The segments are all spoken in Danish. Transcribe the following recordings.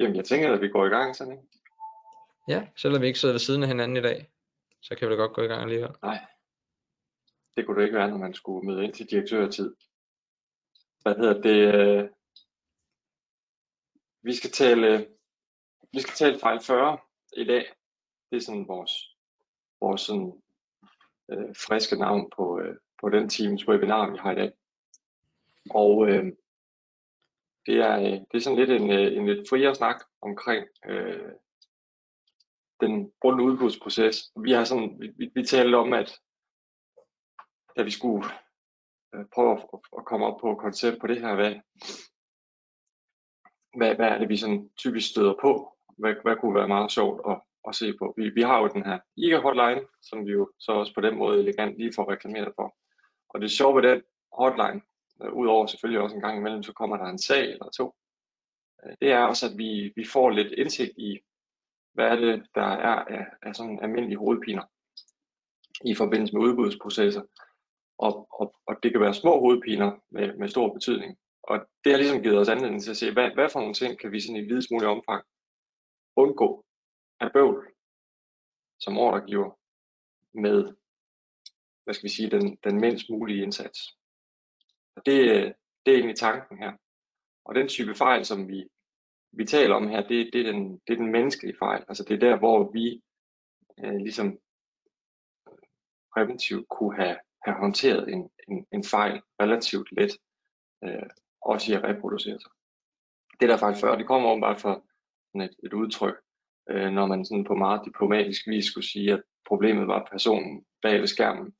Jamen, jeg tænker, at vi går i gang sådan, ikke? Ja, selvom vi ikke sidder ved siden af hinanden i dag, så kan vi da godt gå i gang alligevel. Nej, det kunne det ikke være, når man skulle møde ind til direktørtid. Hvad hedder det? øh, Vi skal tale, vi skal tale fejl 40 i dag. Det er sådan vores, vores sådan, øh, friske navn på, øh, på den teams webinar, vi har i dag. Og øh, det, er, øh, det er sådan lidt en, øh, en lidt friere snak omkring øh, den runde udbudsproces. Vi har sådan, vi, vi, vi talte om, at da vi skulle øh, prøve at, at komme op på et koncept på det her, hvad, hvad, hvad er det, vi sådan typisk støder på? Hvad, hvad kunne være meget sjovt at, at se på? Vi, vi har jo den her IGA hotline, som vi jo så også på den måde elegant lige får reklameret for. Og det sjove ved den hotline, Øh, udover selvfølgelig også en gang imellem, så kommer der en sag eller to. Øh, det er også, at vi, vi får lidt indsigt i, hvad er det, der er af, af sådan almindelige hovedpiner i forbindelse med udbudsprocesser. Og, og, og det kan være små hovedpiner med, med stor betydning. Og det har ligesom givet os anledning til at se, hvad, hvad for nogle ting kan vi sådan i videst mulig omfang undgå af bøvl som ordregiver med, hvad skal vi sige, den, den mindst mulige indsats. Det, det er egentlig tanken her. Og den type fejl, som vi, vi taler om her, det, det, er den, det er den menneskelige fejl. Altså det er der, hvor vi øh, ligesom præventivt kunne have, have håndteret en, en, en fejl relativt let, øh, også i at reproducere sig. Det der fejl før, det kommer åbenbart fra sådan et, et udtryk, øh, når man sådan på meget diplomatisk vis skulle sige, at problemet var personen bag ved skærmen.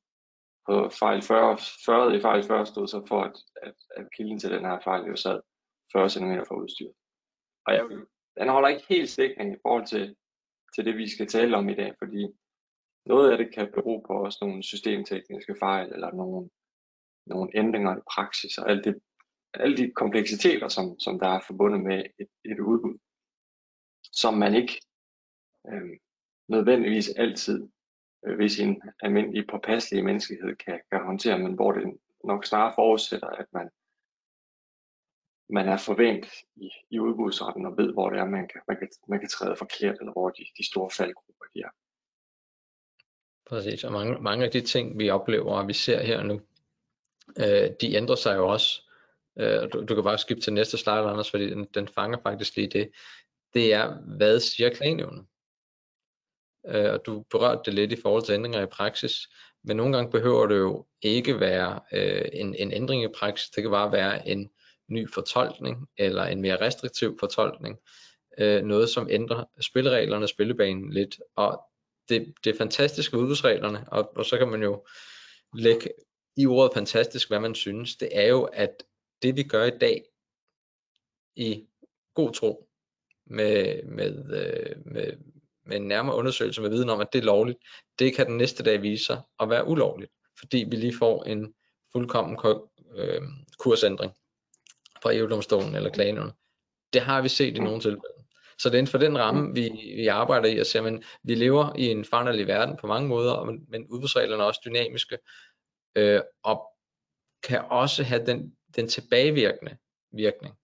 På fejl 40, 40 i fejl 40 stod så for, at, at, at kilden til den her fejl jo sad 40 cm fra udstyret. Og jeg, den holder ikke helt stikning i forhold til, til det, vi skal tale om i dag, fordi noget af det kan bero på også nogle systemtekniske fejl, eller nogle, nogle ændringer i praksis, og alt det, alle de kompleksiteter, som, som der er forbundet med et, et udbud, som man ikke øh, nødvendigvis altid Øh, ved sin almindelige påpasselige menneskelighed kan, kan håndtere, men hvor det nok snarere forudsætter, at man, man er forvent i, i udbudsretten og ved, hvor det er, man kan, man kan, man kan træde forkert, eller hvor de, de store faldgrupper de er. Præcis, og mange, mange af de ting, vi oplever og vi ser her nu, øh, de ændrer sig jo også. Øh, du, du kan bare skifte til næste slide, Anders, fordi den, den fanger faktisk lige det. Det er, hvad siger klagenævnet? Øh, og du berørte det lidt i forhold til ændringer i praksis, men nogle gange behøver det jo ikke være øh, en, en ændring i praksis, det kan bare være en ny fortolkning, eller en mere restriktiv fortolkning, øh, noget som ændrer spillereglerne, spillebanen lidt, og det, det er fantastisk ved udbudsreglerne, og, og så kan man jo lægge i ordet fantastisk, hvad man synes, det er jo, at det vi gør i dag, i god tro, med, med, øh, med, med en nærmere undersøgelse med viden om, at det er lovligt, det kan den næste dag vise sig at være ulovligt, fordi vi lige får en fuldkommen øh, kursændring fra EU-domstolen eller klagenævnet. Det har vi set i nogle tilfælde. Så det er inden for den ramme, vi, vi arbejder i, og ser, men vi lever i en foranderlig verden på mange måder, men, men udbudsreglerne er også dynamiske, øh, og kan også have den, den tilbagevirkende virkning.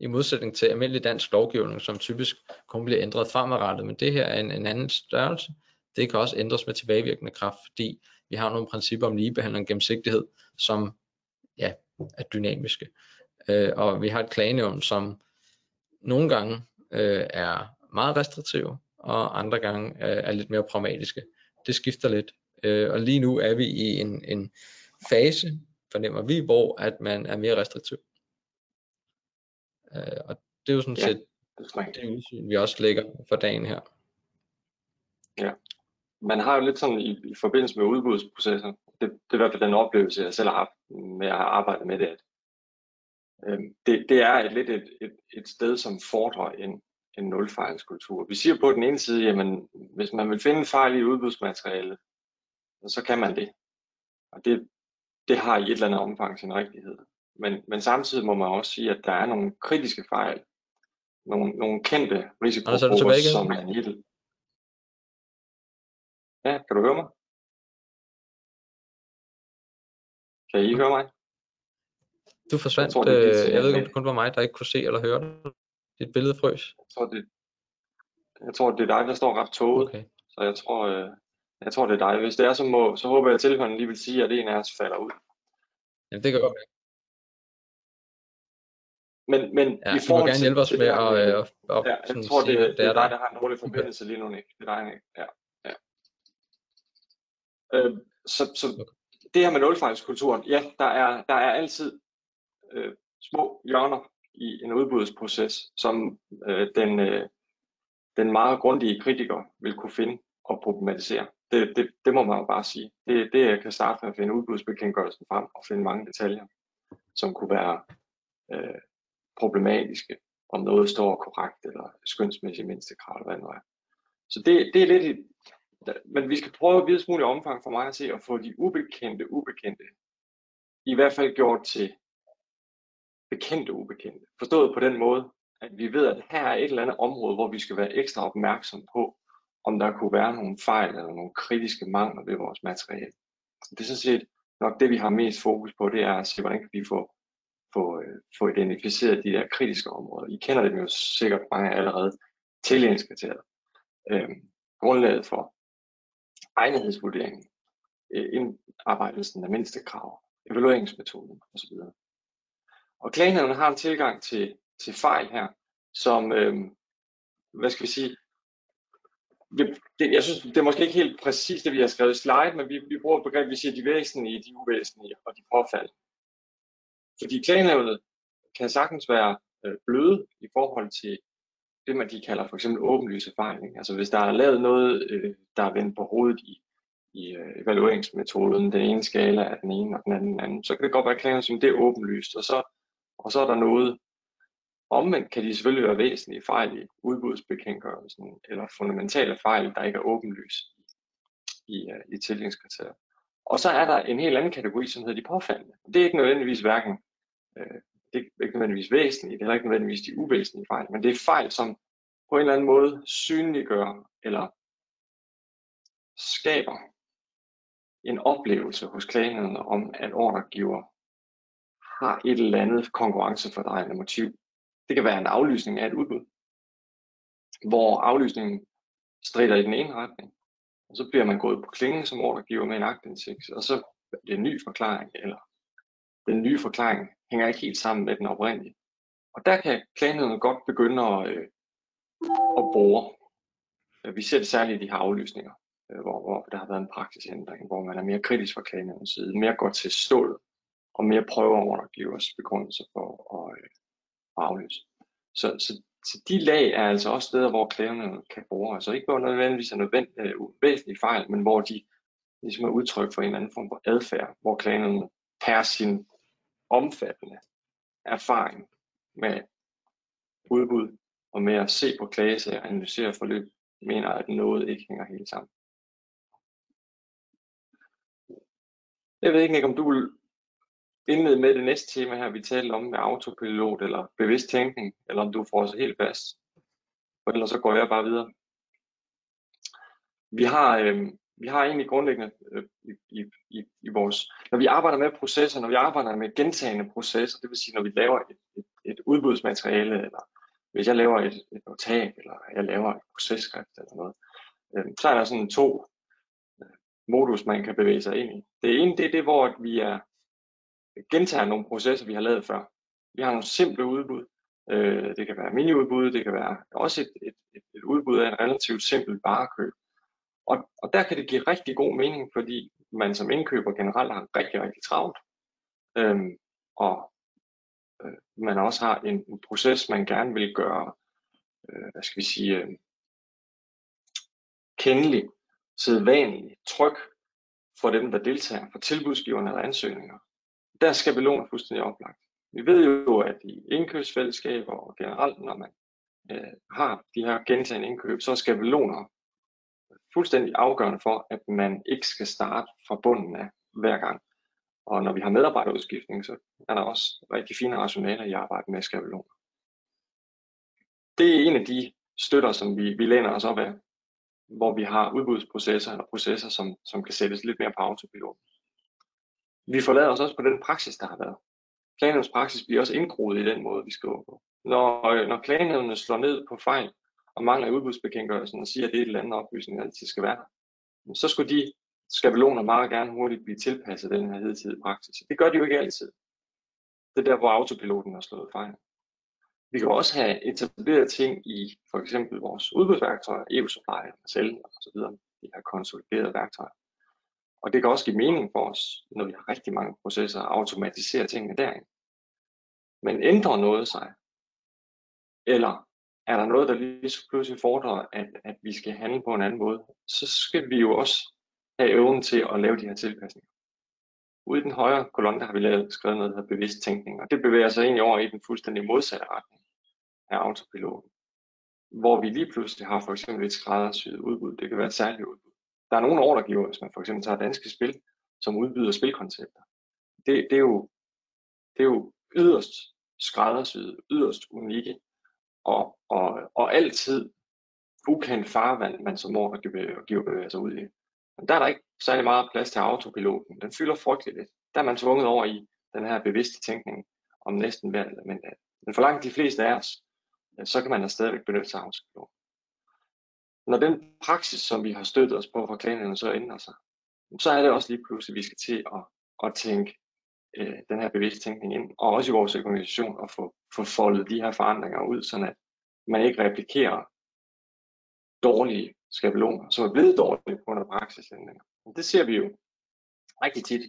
I modsætning til almindelig dansk lovgivning, som typisk kun bliver ændret fremadrettet, men det her er en, en anden størrelse. Det kan også ændres med tilbagevirkende kraft, fordi vi har nogle principper om ligebehandling og gennemsigtighed, som ja, er dynamiske. Øh, og vi har et klagenævn, som nogle gange øh, er meget restriktive, og andre gange øh, er lidt mere pragmatiske. Det skifter lidt. Øh, og lige nu er vi i en, en fase, fornemmer vi, hvor at man er mere restriktiv. Øh, og det er jo sådan ja, set det, det udsyn, vi også lægger for dagen her. Ja, man har jo lidt sådan i, i forbindelse med udbudsprocesser, det, det er i hvert fald den oplevelse, jeg selv har haft med at have arbejdet med det, at øh, det, det er et, lidt et, et, et sted, som fordrer en, en nulfejlskultur. Vi siger på den ene side, jamen hvis man vil finde fejl i udbudsmaterialet, så kan man det. Og det, det har i et eller andet omfang sin rigtighed. Men, men samtidig må man også sige, at der er nogle kritiske fejl, nogle, nogle kendte risikogrupper, som er helt... Ja, kan du høre mig? Kan I høre mig? Du forsvandt. Jeg, tror, det øh, jeg ved ikke, om det kun var mig, der ikke kunne se eller høre det. Dit billede frøs? Jeg tror, det, jeg tror, det er dig, der står ret tåget. Okay. Så jeg tror, øh, jeg tror, det er dig. Hvis det er, så, må, så håber jeg, at tilhørende lige vil sige, at en af os falder ud. Jamen, det kan godt være. Men, men ja, i forhold gerne hjælpe os med at, at, ja, jeg tror, det, det, det er dig, der har en dårlig forbindelse lige nu, Nick. Det er dig, Nick. Ja, ja. Øh, så, så det her med nulfejlskulturen, ja, der er, der er altid øh, små hjørner i en udbudsproces, som øh, den, øh, den meget grundige kritiker vil kunne finde og problematisere. Det, det, det må man jo bare sige. Det, det jeg kan starte med at finde udbudsbekendtgørelsen frem og finde mange detaljer, som kunne være øh, problematiske, om noget står korrekt eller skønsmæssigt mindstekrav eller hvad nu er. Så det, det er lidt men vi skal prøve at videst muligt omfang for mig at se at få de ubekendte ubekendte i hvert fald gjort til bekendte ubekendte. Forstået på den måde, at vi ved, at her er et eller andet område, hvor vi skal være ekstra opmærksom på, om der kunne være nogle fejl eller nogle kritiske mangler ved vores materiale. Det er sådan set nok det, vi har mest fokus på, det er at se, hvordan kan vi få, få, øh, få identificeret de der kritiske områder. I kender dem jo sikkert mange allerede. Tillænskriteriet, øh, grundlaget for egnethedsvurderingen, øh, indarbejdelsen af mindste krav, evalueringsmetoden osv. Og klagenævnet har en tilgang til, til fejl her, som, øh, hvad skal vi sige, det, jeg synes, det er måske ikke helt præcis det, vi har skrevet i slide, men vi, vi bruger et begreb, vi siger de væsentlige, de uvæsentlige og de påfaldende. Fordi klagenævnet kan sagtens være øh, bløde i forhold til det, man de kalder for eksempel åbenlyse erfaring. Ikke? Altså hvis der er lavet noget, øh, der er vendt på hovedet i, i øh, evalueringsmetoden, den ene skala er den ene og den anden, den anden, så kan det godt være, at klagenævnet siger, det er åbenlyst, og så, og så er der noget, Omvendt kan de selvfølgelig være væsentlige fejl i udbudsbekendtgørelsen, eller fundamentale fejl, der ikke er åbenlyst i, i, øh, i tillingskriteriet. Og så er der en helt anden kategori, som hedder de påfaldende. Det er ikke nødvendigvis hverken øh, det er ikke nødvendigvis væsentligt, det er ikke nødvendigvis de uvæsentlige fejl, men det er fejl, som på en eller anden måde synliggør eller skaber en oplevelse hos klagenævnet om, at ordregiver har et eller andet konkurrencefordrejende motiv det kan være en aflysning af et udbud, hvor aflysningen strider i den ene retning, og så bliver man gået på klingen som ordregiver med en aktindsigt, og så er det en ny forklaring, eller den nye forklaring hænger ikke helt sammen med den oprindelige. Og der kan klagenheden godt begynde at, øh, at bore. Vi ser det særligt i de her aflysninger, øh, hvor, hvor der har været en praksisændring, hvor man er mere kritisk fra klagenhedens side, mere går til stålet, og mere prøver ordregivers begrundelse for at, øh, og aflyse. Så, så, så de lag er altså også steder, hvor klagerne kan bruge. Altså ikke hvor nødvendigvis er nødvendigt, øh, væsentlige fejl, men hvor de ligesom er udtryk for en eller anden form for adfærd, hvor klagerne per sin omfattende erfaring med udbud og med at se på klagesager og analysere forløb, mener, at noget ikke hænger helt sammen. Jeg ved ikke, om du vil indlede med det næste tema her, vi talte om med autopilot eller bevidst tænkning, eller om du får os helt fast. Og ellers så går jeg bare videre. Vi har, øh, vi har egentlig grundlæggende øh, i, i, i vores, når vi arbejder med processer, når vi arbejder med gentagende processer, det vil sige, når vi laver et, et, et udbudsmateriale, eller hvis jeg laver et, et notat, eller jeg laver et processkrift eller noget, øh, så er der sådan to øh, modus, man kan bevæge sig ind i. Det ene, det er det, hvor vi er gentager nogle processer, vi har lavet før. Vi har nogle simple udbud. Øh, det kan være miniudbud, det kan være også et, et, et, et udbud af en relativt simpel varekøb. Og, og der kan det give rigtig god mening, fordi man som indkøber generelt har rigtig, rigtig travlt. Øhm, og øh, man også har en, en proces, man gerne vil gøre, øh, hvad skal vi sige, øh, kendelig, sædvanlig, tryg for dem, der deltager, for tilbudsgiverne eller ansøgninger der er skabeloner fuldstændig oplagt. Vi ved jo, at i indkøbsfællesskaber og generelt, når man øh, har de her gentagende indkøb, så er skabeloner fuldstændig afgørende for, at man ikke skal starte fra bunden af hver gang. Og når vi har medarbejderudskiftning, så er der også rigtig fine rationaler i arbejde med skabeloner. Det er en af de støtter, som vi, vi læner os op af, hvor vi har udbudsprocesser eller processer, som, som kan sættes lidt mere på autopilot. Vi forlader os også på den praksis, der har været. Planens praksis bliver også indgroet i den måde, vi skriver på. når, øh, når klagenævnene slår ned på fejl og mangler i udbudsbekendtgørelsen og siger, at det er et eller andet oplysning, der altid skal være der, så skulle de skabeloner meget gerne hurtigt blive tilpasset den her hidtidige praksis. Det gør de jo ikke altid. Det er der, hvor autopiloten har slået fejl. Vi kan også have etableret ting i for eksempel vores udbudsværktøjer, EU-supply, Marcel og så videre, de her konsoliderede værktøjer. Og det kan også give mening for os, når vi har rigtig mange processer, og automatiserer tingene derinde. Men ændrer noget sig, eller er der noget, der lige så pludselig fordrer, at, at vi skal handle på en anden måde, så skal vi jo også have evnen til at lave de her tilpasninger. Ude i den højre kolonne, der har vi lavet, skrevet noget, der hedder bevidst tænkning, og det bevæger sig egentlig over i den fuldstændig modsatte retning af autopiloten. Hvor vi lige pludselig har for eksempel et skræddersyet udbud, det kan være et særligt udbud. Der er nogle ordregiver, hvis man for eksempel tager danske spil, som udbyder spilkoncepter. Det, det, er, jo, det er jo yderst skræddersyet, yderst unikke og, og, og altid ukendt farvand, man som ordregiver bevæger øh, sig ud i. Men der er der ikke særlig meget plads til autopiloten. Den fylder frygteligt lidt. Der er man tvunget over i den her bevidste tænkning om næsten hvert element af det. Men for langt de fleste af os, så kan man da stadigvæk benytte sig af autopiloten. Når den praksis, som vi har støttet os på fra klanerne, så ændrer sig, så er det også lige pludselig, at vi skal til at, at tænke øh, den her bevidsttænkning ind, og også i vores organisation at få, få foldet de her forandringer ud, så at man ikke replikerer dårlige skabeloner, som er blevet dårlige på grund af praksisændringer. Det ser vi jo rigtig tit.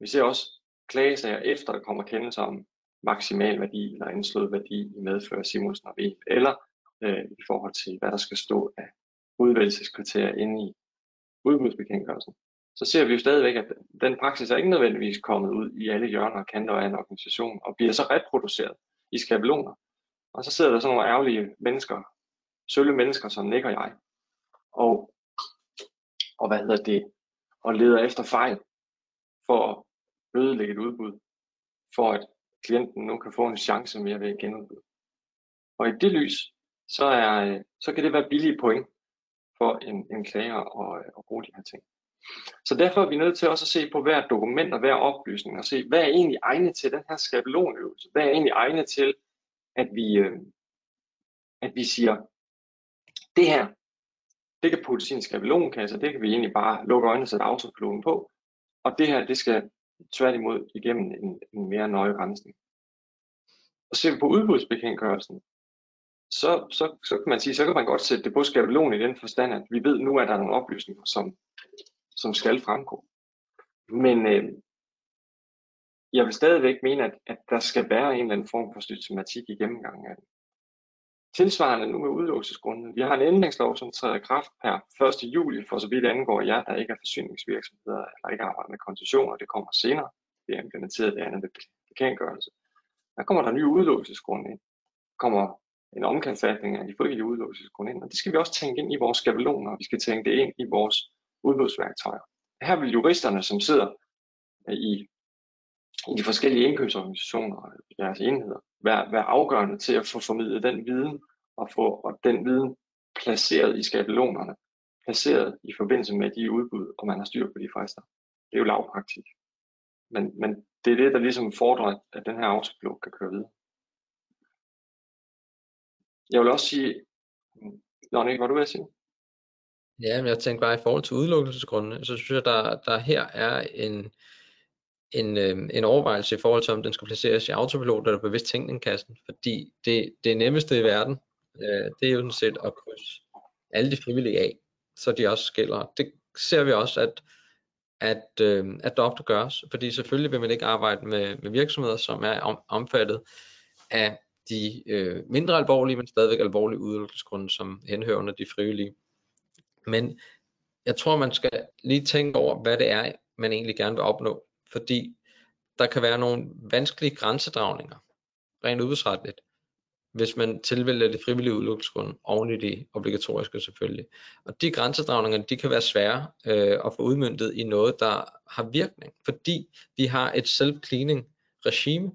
Vi ser også klagesager efter, der kommer kendelser om maksimal værdi eller anslået værdi i medfører Simonsen og V, eller øh, i forhold til, hvad der skal stå af udvælgelseskriterier inde i udbudsbekendtgørelsen, så ser vi jo stadigvæk, at den praksis er ikke nødvendigvis kommet ud i alle hjørner og kanter af en organisation, og bliver så reproduceret i skabeloner. Og så sidder der sådan nogle ærgerlige mennesker, sølle mennesker som Nick og jeg, og, og hvad hedder det, og leder efter fejl for at ødelægge et udbud, for at klienten nu kan få en chance mere ved at genudbud. Og i det lys, så, er, så kan det være billige point for en, en klager at, at øh, bruge de her ting. Så derfor er vi nødt til også at se på hver dokument og hver oplysning og se, hvad er egentlig egnet til den her skabelonøvelse? Hvad er egentlig egnet til, at vi, øh, at vi siger, det her, det kan puttes i en skabelonkasse, det kan vi egentlig bare lukke øjnene og sætte autopiloten på, og det her, det skal tværtimod igennem en, en mere nøje rensning. Og ser vi på udbudsbekendtgørelsen, så, så, så kan man sige, så kan man godt sætte det på skabelon i den forstand, at vi ved nu, at der er nogle oplysninger, som, som skal fremgå. Men øh, jeg vil stadigvæk mene, at, at der skal være en eller anden form for systematik i gennemgangen af det. Tilsvarende nu med udelukkelsesgrunden. Vi har en ændringslov, som træder i kraft per 1. juli, for så vidt angår jer, der ikke er forsyningsvirksomheder eller ikke arbejder med koncessioner. Det kommer senere. Det er implementeret det andet bekendtgørelse. Der kommer der nye udelukkelsesgrunde ind. Kommer en omkalfatning af de frivillige udelukkelsesgrunde og det skal vi også tænke ind i vores skabeloner, og vi skal tænke det ind i vores udbudsværktøjer. Her vil juristerne, som sidder øh, i i de forskellige indkøbsorganisationer og deres enheder være, være afgørende til at få formidlet den viden og få og den viden placeret i skabelonerne, placeret i forbindelse med de udbud, og man har styr på de frister. Det er jo lavpraktik. Men, men det er det, der ligesom fordrer, at den her autopilot kan køre videre. Jeg vil også sige, Nå, Nick, hvad du vil sige? Ja, men jeg tænker bare i forhold til udelukkelsesgrundene, så synes jeg, der, der her er en, en, øh, en overvejelse i forhold til, om den skal placeres i autopilot eller bevidst tænkningkassen, fordi det, det nemmeste i verden, øh, det er jo sådan set at krydse alle de frivillige af, så de også gælder. Det ser vi også, at, at, øh, at der ofte gøres, fordi selvfølgelig vil man ikke arbejde med, med virksomheder, som er om, omfattet af de øh, mindre alvorlige, men stadigvæk alvorlige udelukkelsesgrunde, som henhører under de frivillige. Men jeg tror, man skal lige tænke over, hvad det er, man egentlig gerne vil opnå fordi der kan være nogle vanskelige grænsedragninger, rent udbudsretligt, hvis man tilvælger det frivillige udelukkelsesgrunde oven i de obligatoriske selvfølgelig. Og de grænsedragninger, de kan være svære øh, at få udmyndtet i noget, der har virkning, fordi vi har et self-cleaning regime,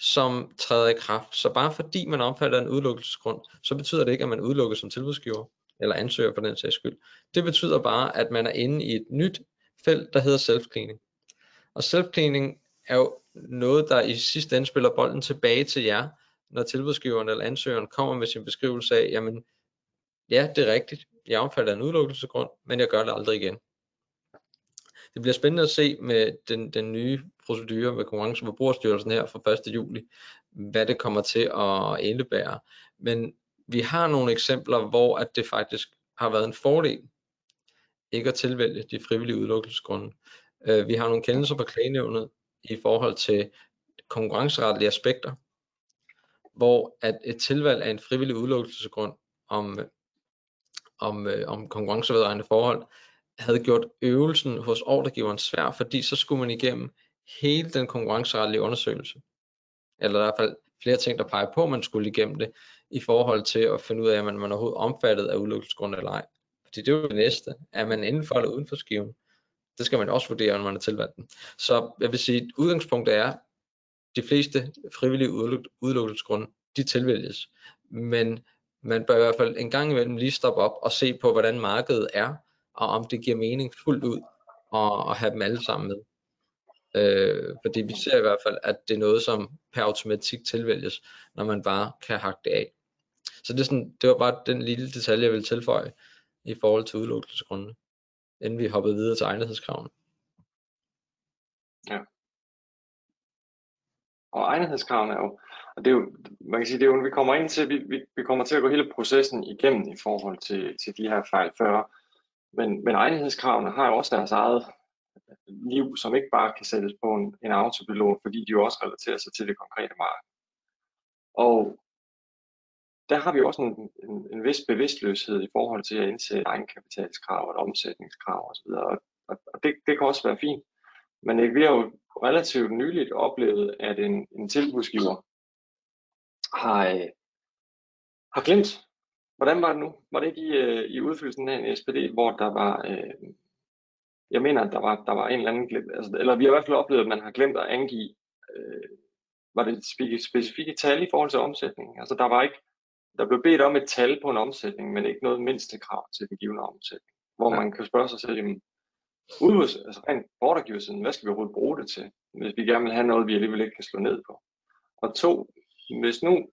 som træder i kraft. Så bare fordi man omfatter en udelukkelsesgrund, så betyder det ikke, at man udelukkes som tilbudsgiver, eller ansøger for den sags skyld. Det betyder bare, at man er inde i et nyt felt, der hedder self-cleaning. Og self-cleaning er jo noget, der i sidste ende spiller bolden tilbage til jer, når tilbudsgiveren eller ansøgeren kommer med sin beskrivelse af, jamen ja, det er rigtigt, jeg omfatter en udelukkelsesgrund, men jeg gør det aldrig igen. Det bliver spændende at se med den, den nye procedure med Konkurrence- og Forbrugerstyrelsen her fra 1. juli, hvad det kommer til at indebære. Men vi har nogle eksempler, hvor at det faktisk har været en fordel ikke at tilvælge de frivillige udelukkelsesgrunde. Øh, vi har nogle kendelser på klagenævnet i forhold til konkurrenceretlige aspekter, hvor at et tilvalg af en frivillig udelukkelsesgrund om, om, øh, om konkurrencevedrørende forhold havde gjort øvelsen hos ordregiveren svær, fordi så skulle man igennem hele den konkurrenceretlige undersøgelse. Eller i hvert fald flere ting, der peger på, at man skulle igennem det, i forhold til at finde ud af, om man overhovedet omfattet af udelukkelsesgrund eller ej. Fordi det er jo det næste. Er man inden for eller uden for skiven? Det skal man også vurdere, når man er tilvalgt den. Så jeg vil sige, at udgangspunktet er, de fleste frivillige udelukkelsesgrunde, de tilvælges. Men man bør i hvert fald en gang imellem lige stoppe op og se på, hvordan markedet er, og om det giver mening fuldt ud at, at have dem alle sammen med. Øh, fordi vi ser i hvert fald, at det er noget, som per automatik tilvælges, når man bare kan hakke det af. Så det, er sådan, det var bare den lille detalje, jeg ville tilføje i forhold til udelukkelsesgrundene, inden vi hoppede videre til egnethedskravene. Ja. Og egnethedskravene er jo, og det er jo, man kan sige, det er jo, vi kommer ind til, vi, vi, vi kommer til at gå hele processen igennem i forhold til, til de her fejl før, men, men egnethedskravene har jo også deres eget liv, som ikke bare kan sættes på en, en autopilot, fordi de jo også relaterer sig til det konkrete marked. Og der har vi også en, en, en vis bevidstløshed i forhold til at indsætte egenkapitalskrav og omsætningskrav osv. Og, og, og det, det kan også være fint. Men vi har jo relativt nyligt oplevet, at en, en tilbudsgiver har, øh, har glemt, hvordan var det nu? Var det ikke i, øh, i udfyldelsen af en SPD, hvor der var, øh, jeg mener, at der var, der var en eller anden, glem, altså, eller vi har i hvert fald oplevet, at man har glemt at angive, øh, var det specifikke tal i forhold til omsætning? Altså der var ikke, der blev bedt om et tal på en omsætning, men ikke noget mindste krav til den givende omsætning. Hvor ja. man kan spørge sig selv, jamen, altså rent bordergiversiden, hvad skal vi overhovedet bruge det til, hvis vi gerne vil have noget, vi alligevel ikke kan slå ned på. Og to, hvis nu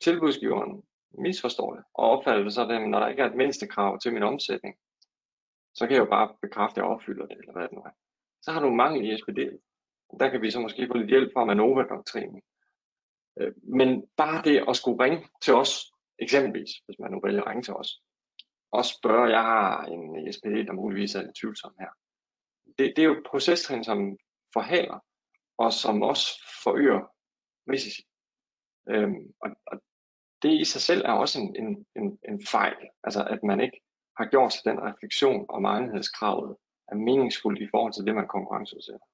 tilbudsgiveren misforstår det, og opfatter det sådan, når der ikke er et mindste krav til min omsætning, så kan jeg jo bare bekræfte, at jeg opfylder det, eller hvad det nu er. Så har du mangel i SPD. Der kan vi så måske få lidt hjælp fra Manova-doktrinen. Øh, men bare det at skulle ringe til os Eksempelvis, hvis man nu vælger at ringe til os, og spørge, jeg har en SPD, der muligvis er lidt tvivlsom her. Det, det er jo procestrin, som forhaler, og som også forøger risici. Øhm, og, og det i sig selv er også en, en, en, en fejl, altså at man ikke har gjort sig den refleksion om egenhedskravet er meningsfuldt i forhold til det, man konkurrenceudsætter.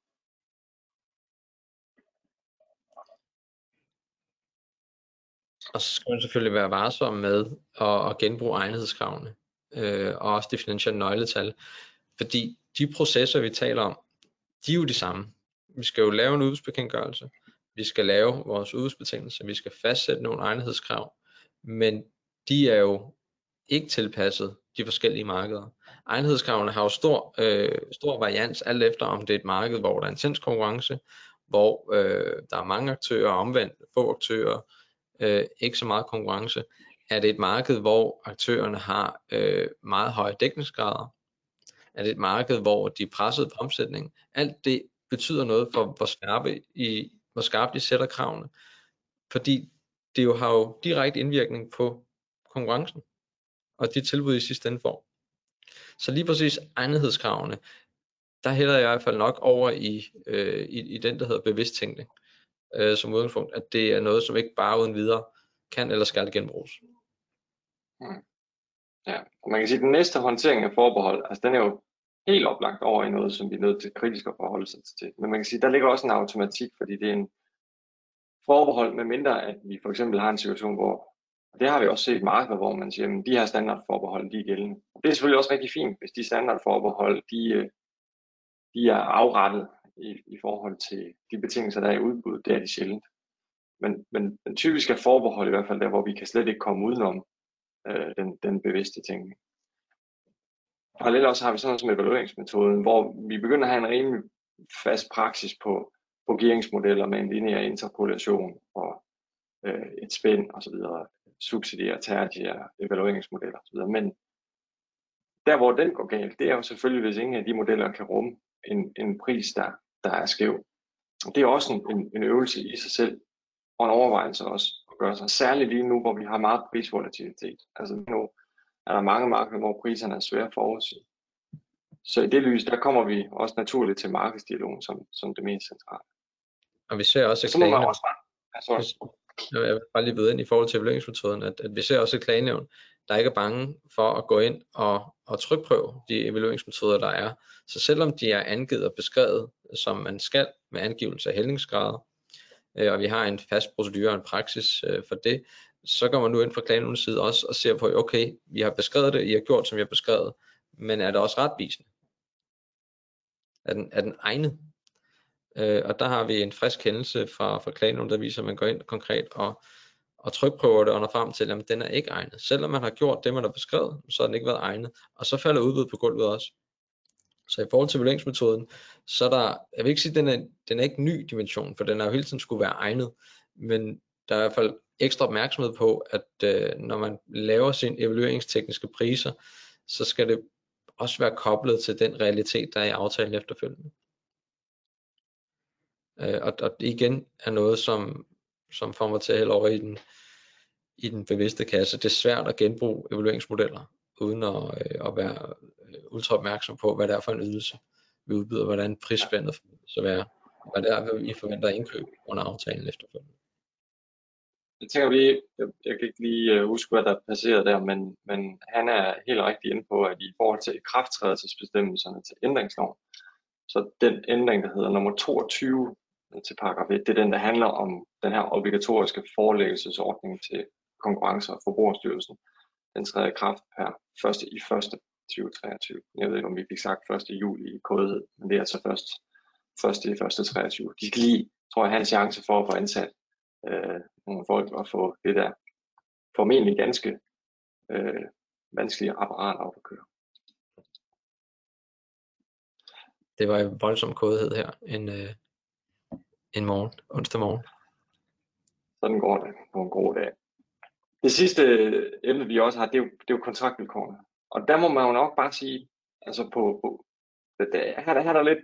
Og så skal man selvfølgelig være varsom med at, at genbruge egnethedskravene øh, og også de finansielle nøgletal. Fordi de processer, vi taler om, de er jo de samme. Vi skal jo lave en udbudsbekendtgørelse, vi skal lave vores udbudsbetingelser, vi skal fastsætte nogle egnethedskrav, men de er jo ikke tilpasset de forskellige markeder. Egnethedskravene har jo stor, øh, stor varians, alt efter om det er et marked, hvor der er intens konkurrence, hvor øh, der er mange aktører, omvendt få aktører, øh, ikke så meget konkurrence, er det et marked, hvor aktørerne har øh, meget høje dækningsgrader, er det et marked, hvor de er presset på omsætning. Alt det betyder noget for, hvor skarpe i, hvor skarpt de sætter kravene, fordi det jo har jo direkte indvirkning på konkurrencen, og de tilbud i sidste ende får. Så lige præcis egnethedskravene, der hælder jeg i hvert fald nok over i, øh, i, i den, der hedder bevidst tænkning, øh, som udgangspunkt, at det er noget, som ikke bare uden videre kan eller skal genbruges. Mm. Ja, og man kan sige, at den næste håndtering af forbehold, altså den er jo helt oplagt over i noget, som vi er nødt til kritisk at forholde sig til. Men man kan sige, der ligger også en automatik, fordi det er en forbehold, med mindre at vi for eksempel har en situation, hvor og det har vi også set meget, hvor man siger, at de her standardforbehold, de er gældende. Og det er selvfølgelig også rigtig fint, hvis de standardforbehold, de, øh, de er afrettet i, i forhold til de betingelser, der er i udbuddet. det er de sjældent. Men, men, den typiske forbehold i hvert fald der, hvor vi kan slet ikke komme udenom øh, den, den bevidste tænkning. Parallelt også har vi sådan noget som evalueringsmetoden, hvor vi begynder at have en rimelig fast praksis på, på gearingsmodeller med en lineær interpolation og øh, et spænd osv., subsidiere, tertiære evalueringsmodeller osv. Men der hvor den går galt, det er jo selvfølgelig, hvis ingen af de modeller kan rumme en, en pris, der, der er skæv. Det er også en, en øvelse i sig selv, og en overvejelse også at gøre sig, særligt lige nu, hvor vi har meget prisvolatilitet. Altså nu er der mange markeder, hvor priserne er svære at forudsige. Så i det lys, der kommer vi også naturligt til markedsdialogen som, som det mest centrale. Og vi ser også, så må man også jeg vil bare lige vide ind i forhold til evalueringsmetoden, at, at vi ser også et klagenævn, der ikke er bange for at gå ind og, og trykprøve de evalueringsmetoder, der er. Så selvom de er angivet og beskrevet, som man skal med angivelse af hældningsgrader, øh, og vi har en fast procedure og en praksis øh, for det, så går man nu ind fra klagenævnens side også og ser på, okay, vi har beskrevet det, I har gjort, som jeg har beskrevet, men er det også retvisende? Er den, er den egnet? Øh, og der har vi en frisk kendelse fra, fra klagenævnet, der viser, at man går ind konkret og, og trykprøver det og når frem til, at den er ikke egnet. Selvom man har gjort det, man har beskrevet, så har den ikke været egnet. Og så falder udbuddet på gulvet også. Så i forhold til vurderingsmetoden, så er der, jeg vil ikke sige, at den er, den er ikke ny dimension, for den er jo hele tiden skulle være egnet, men der er i hvert fald ekstra opmærksomhed på, at øh, når man laver sine evalueringstekniske priser, så skal det også være koblet til den realitet, der er i aftalen efterfølgende. Øh, og, og det igen er noget, som, som får mig til at hælde over i den, i den bevidste kasse. Det er svært at genbruge evalueringsmodeller, uden at, øh, at være øh, ultra opmærksom på, hvad det er for en ydelse, vi udbyder, hvordan prisspændet så være, hvad det er, vi forventer indkøb under aftalen efterfølgende. Jeg tænker lige, jeg, jeg kan ikke lige øh, huske, hvad der passerede der, men, men han er helt rigtig inde på, at i forhold til krafttrædelsesbestemmelserne til ændringsloven, så den ændring, der hedder nummer 22 øh, til paragraf 1, det er den, der handler om den her obligatoriske forelæggelsesordning til Konkurrence- og Forbrugerstyrelsen. Den træder i kraft per 1. i 1. 2023. Jeg ved ikke, om vi fik sagt 1. juli i kodhed, men det er altså først 1. i 1. 23. De skal lige, tror jeg, have en chance for at få ansat øh, nogle folk og få det der formentlig ganske øh, vanskelige apparat op at køre. Det var en voldsom kodhed her en, øh, en morgen, onsdag morgen. Sådan går det på en god dag. Det sidste emne, vi også har, det er jo, det er jo kontraktvilkårene. Og der må man jo nok bare sige, altså på, på der, her, her er der lidt,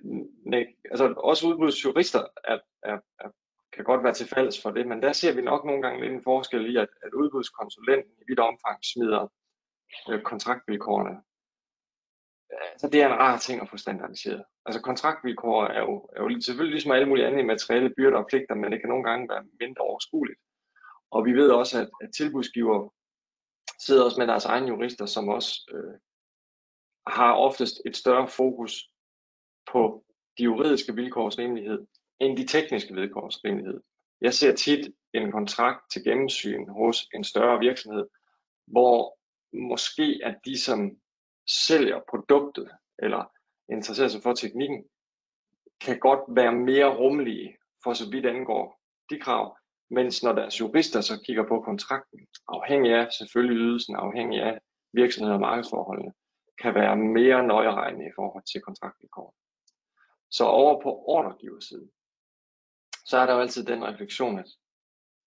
altså også udbudsjurister er, er, er, kan godt være til fælles for det, men der ser vi nok nogle gange lidt en forskel i, at, at udbudskonsulenten i vidt omfang smider øh, kontraktvilkårene. Øh, så det er en rar ting at få standardiseret. Altså kontraktvilkår er jo, er jo selvfølgelig ligesom alle mulige andre materielle byrder og pligter, men det kan nogle gange være mindre overskueligt. Og vi ved også, at, at tilbudsgiver sidder også med deres egne jurister, som også øh, har oftest et større fokus på de juridiske vilkårs rimelighed, end de tekniske vilkårs rimelighed. Jeg ser tit en kontrakt til gennemsyn hos en større virksomhed, hvor måske at de, som sælger produktet eller interesserer sig for teknikken, kan godt være mere rummelige for så vidt angår de krav, mens når deres jurister så kigger på kontrakten, afhængig af selvfølgelig ydelsen, afhængig af virksomheden og markedsforholdene, kan være mere nøjeregnende i forhold til kontraktvilkår. Så over på ordregiversiden, så er der jo altid den refleksion, at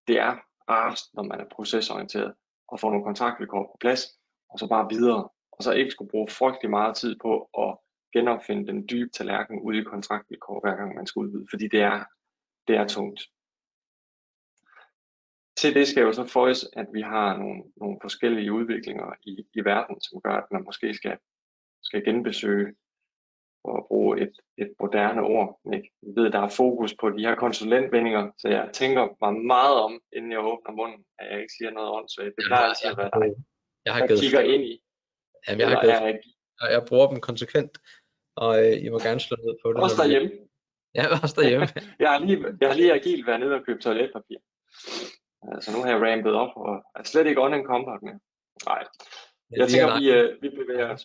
det er rarest, når man er procesorienteret, og får nogle kontraktvilkår på plads, og så bare videre, og så ikke skulle bruge frygtelig meget tid på at genopfinde den dybe tallerken ude i kontraktvilkår, hver gang man skal udvide, fordi det er, det er tungt. Til det skal jo så føjes, at vi har nogle, nogle forskellige udviklinger i, i verden, som gør, at man måske skal, skal genbesøge for at bruge et, et moderne ord. Ikke? Vi ved, der er fokus på de her konsulentvendinger, så jeg tænker mig meget om, inden jeg åbner munden, at jeg ikke siger noget åndssvagt. Det plejer altid at være dig, jeg har der kigger ind i. Jamen, jeg, har givet, jeg, jeg, jeg bruger dem konsekvent, og øh, I må gerne slå ned på det. Også derhjemme. Ja, også derhjemme. jeg, har lige, jeg har lige agilt været nede og købt toiletpapir. Så nu har jeg rampet op, og er slet ikke unencumbered med. Nej. Jeg tænker, vi, øh, vi bevæger os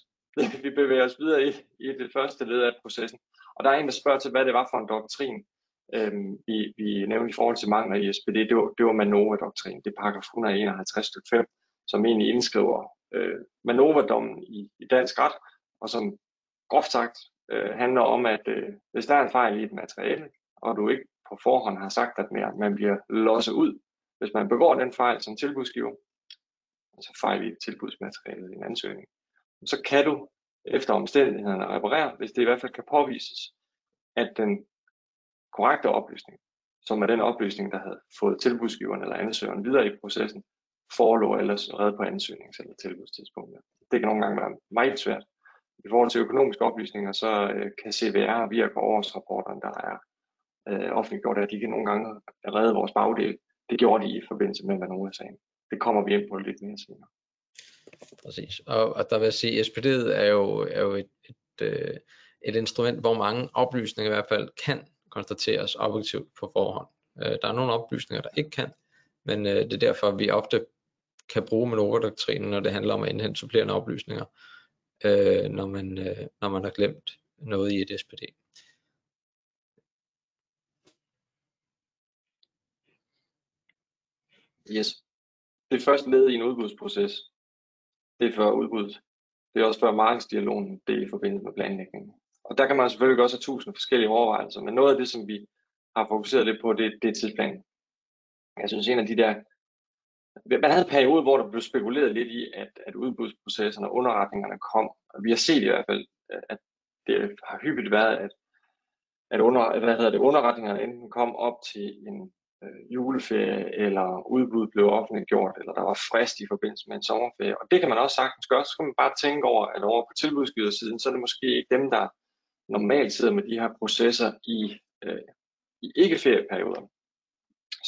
vi bevæger os videre i, i det første led af processen. Og der er en, der spørger til, hvad det var for en doktrin, øhm, vi, vi nævnte i forhold til mangler i SPD. Det var, det var Manova-doktrin. Det er paragraf 151 stykke 5, som egentlig indskriver øh, Manova-dommen i, i dansk ret, og som groft sagt øh, handler om, at øh, hvis der er en fejl i et materiale, og du ikke på forhånd har sagt, at man bliver losset ud Hvis man begår den fejl som tilbudsgiver, altså fejl i tilbudsmaterialet i en ansøgning, så kan du efter omstændighederne reparere, hvis det i hvert fald kan påvises, at den korrekte oplysning, som er den oplysning, der havde fået tilbudsgiveren eller ansøgeren videre i processen, forelå ellers allerede på ansøgnings- eller tilbudstidspunktet. Det kan nogle gange være meget svært. I forhold til økonomiske oplysninger, så øh, kan CVR via årsrapporterne, der er øh, offentliggjort, at de kan nogle gange redde vores bagdel. Det gjorde de i forbindelse med Vanova-sagen. Det kommer vi ind på lidt mere senere. Præcis. Og, og der vil jeg sige, SPD'et er jo, er jo et, et, øh, et instrument, hvor mange oplysninger i hvert fald kan konstateres objektivt på forhånd. Øh, der er nogle oplysninger, der ikke kan, men øh, det er derfor, vi ofte kan bruge Manova-doktrinen, når det handler om at indhente supplerende oplysninger, øh, når, man, øh, når man har glemt noget i et SPD. Yes. Det første led i en udbudsproces. Det er før udbuddet. Det er også før markedsdialogen, det er i forbindelse med planlægningen. Og der kan man selvfølgelig også have tusind forskellige overvejelser, men noget af det, som vi har fokuseret lidt på, det, det er tidsplanen. Jeg synes, en af de der man havde en periode, hvor der blev spekuleret lidt i, at, at udbudsprocesserne og underretningerne kom. Vi har set i hvert fald, at det har hyppigt været, at, at under, hvad hedder det, underretningerne enten kom op til en øh, juleferie, eller udbud blev offentliggjort, eller der var frist i forbindelse med en sommerferie. Og det kan man også sagtens gøre. Så skal man bare tænke over, at over på tilbudsgiversiden, så er det måske ikke dem, der normalt sidder med de her processer i, øh, i ikke-ferieperioder,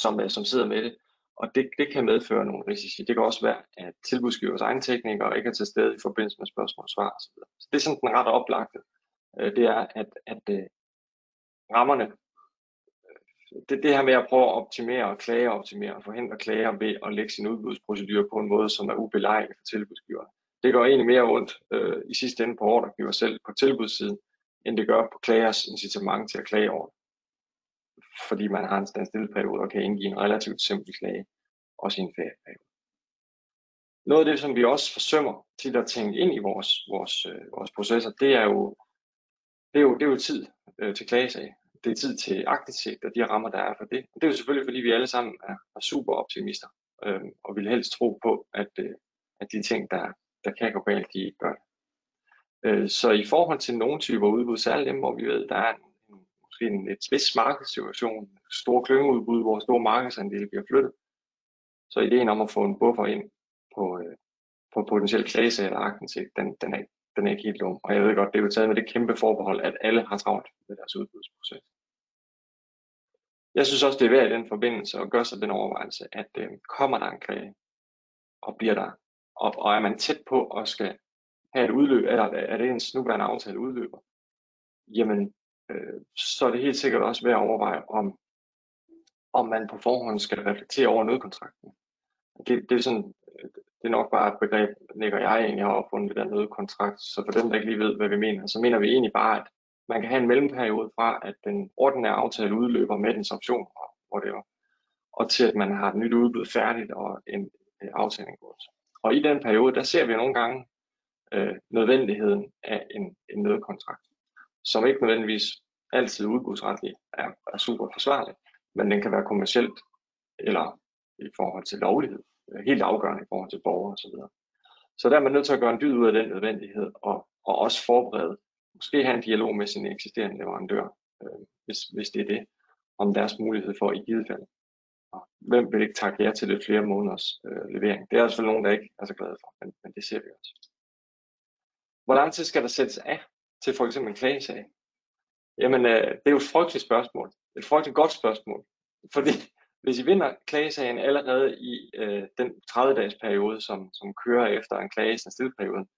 som, øh, som sidder med det. Og det, det kan medføre nogle risici. Det kan også være, at tilbudsgivers egen teknikere ikke er til stede i forbindelse med spørgsmål og svar osv. Så det er sådan den ret oplagte. Øh, det er, at, at øh, rammerne, det, det her med at prøve at optimere og klage og optimere og forhindre klager ved at lægge sin udbudsprocedure på en måde, som er ubelejlig for tilbudsgiver. Det går egentlig mere ondt øh, i sidste ende på ordregiver selv på tilbudssiden, end det gør på klagers incitament til at klage over fordi man har en standstillperiode og kan indgive en relativt simpel klage, også i en ferieperiode. Noget af det, som vi også forsømmer til at tænke ind i vores, vores, øh, vores processer, det er jo, det er jo, det er jo tid øh, til klagesag. Det er tid til aktindsigt og de rammer, der er for det. Og det er jo selvfølgelig, fordi vi alle sammen er, er super optimister øh, og vil helst tro på, at, øh, at de ting, der, der kan gå galt, de ikke gør det. Øh, så i forhold til nogle typer udbud, særligt dem, hvor vi ved, der er en måske en et spids markedssituation, store klyngeudbud, hvor store markedsandele bliver flyttet. Så ideen om at få en buffer ind på, øh, på potentiel klagesager eller aktindsigt, den, den, er, den er ikke helt dum. Og jeg ved godt, det er jo taget med det kæmpe forbehold, at alle har travlt med deres udbudsproces. Jeg synes også, det er værd i den forbindelse at gøre sig den overvejelse, at øh, kommer der en klage, og bliver der, og, og er man tæt på at skal have et udløb, eller er det ens nuværende aftale udløber, jamen øh, så er det helt sikkert også værd at overveje, om, om man på forhånd skal reflektere over nødkontrakten. Det, det er sådan, øh, det er nok bare et begreb, ligger jeg egentlig har opfundet den der nødkontrakt, så for dem, der ikke lige ved, hvad vi mener, så mener vi egentlig bare, at man kan have en mellemperiode fra, at den ordinære aftale udløber med dens option, hvor det var, og til at man har et nyt udbud færdigt og en, øh, aftale indgået. Og i den periode, der ser vi nogle gange øh, nødvendigheden af en, en nødkontrakt som ikke nødvendigvis altid udbudsretligt er, er super forsvarlig, men den kan være kommercielt eller i forhold til lovlighed, Øh, helt afgørende i forhold til borgere osv. Så der er man nødt til at gøre en dyd ud af den nødvendighed, og, og også forberede, måske have en dialog med sin eksisterende leverandør, øh, hvis, hvis det er det, om deres mulighed for i givet fald. Og hvem vil ikke takke jer til lidt flere måneders øh, levering? Det er altså nogen, der ikke er så glade for, men, men det ser vi også. Hvor lang tid skal der sættes af til for eksempel en klagesag? Jamen, øh, det er jo et frygteligt spørgsmål. Et frygteligt godt spørgsmål. Fordi hvis I vinder klagesagen allerede i øh, den 30-dages periode, som, som kører efter en klage i perioden,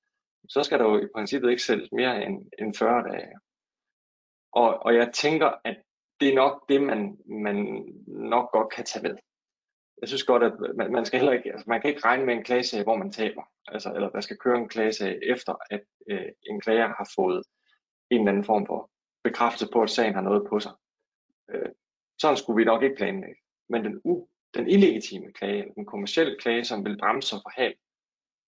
så skal der jo i princippet ikke sælges mere end, end 40 dage. Og, og jeg tænker, at det er nok det, man, man nok godt kan tage med. Jeg synes godt, at man, man skal heller ikke, altså man kan ikke regne med en klagesag, hvor man taber. Altså, eller der skal køre en klagesag efter, at øh, en klager har fået en eller anden form for bekræftelse på, at sagen har noget på sig. Øh, sådan skulle vi nok ikke planlægge. Men den, u, den illegitime klage, den kommercielle klage, som vil bremse og forhale,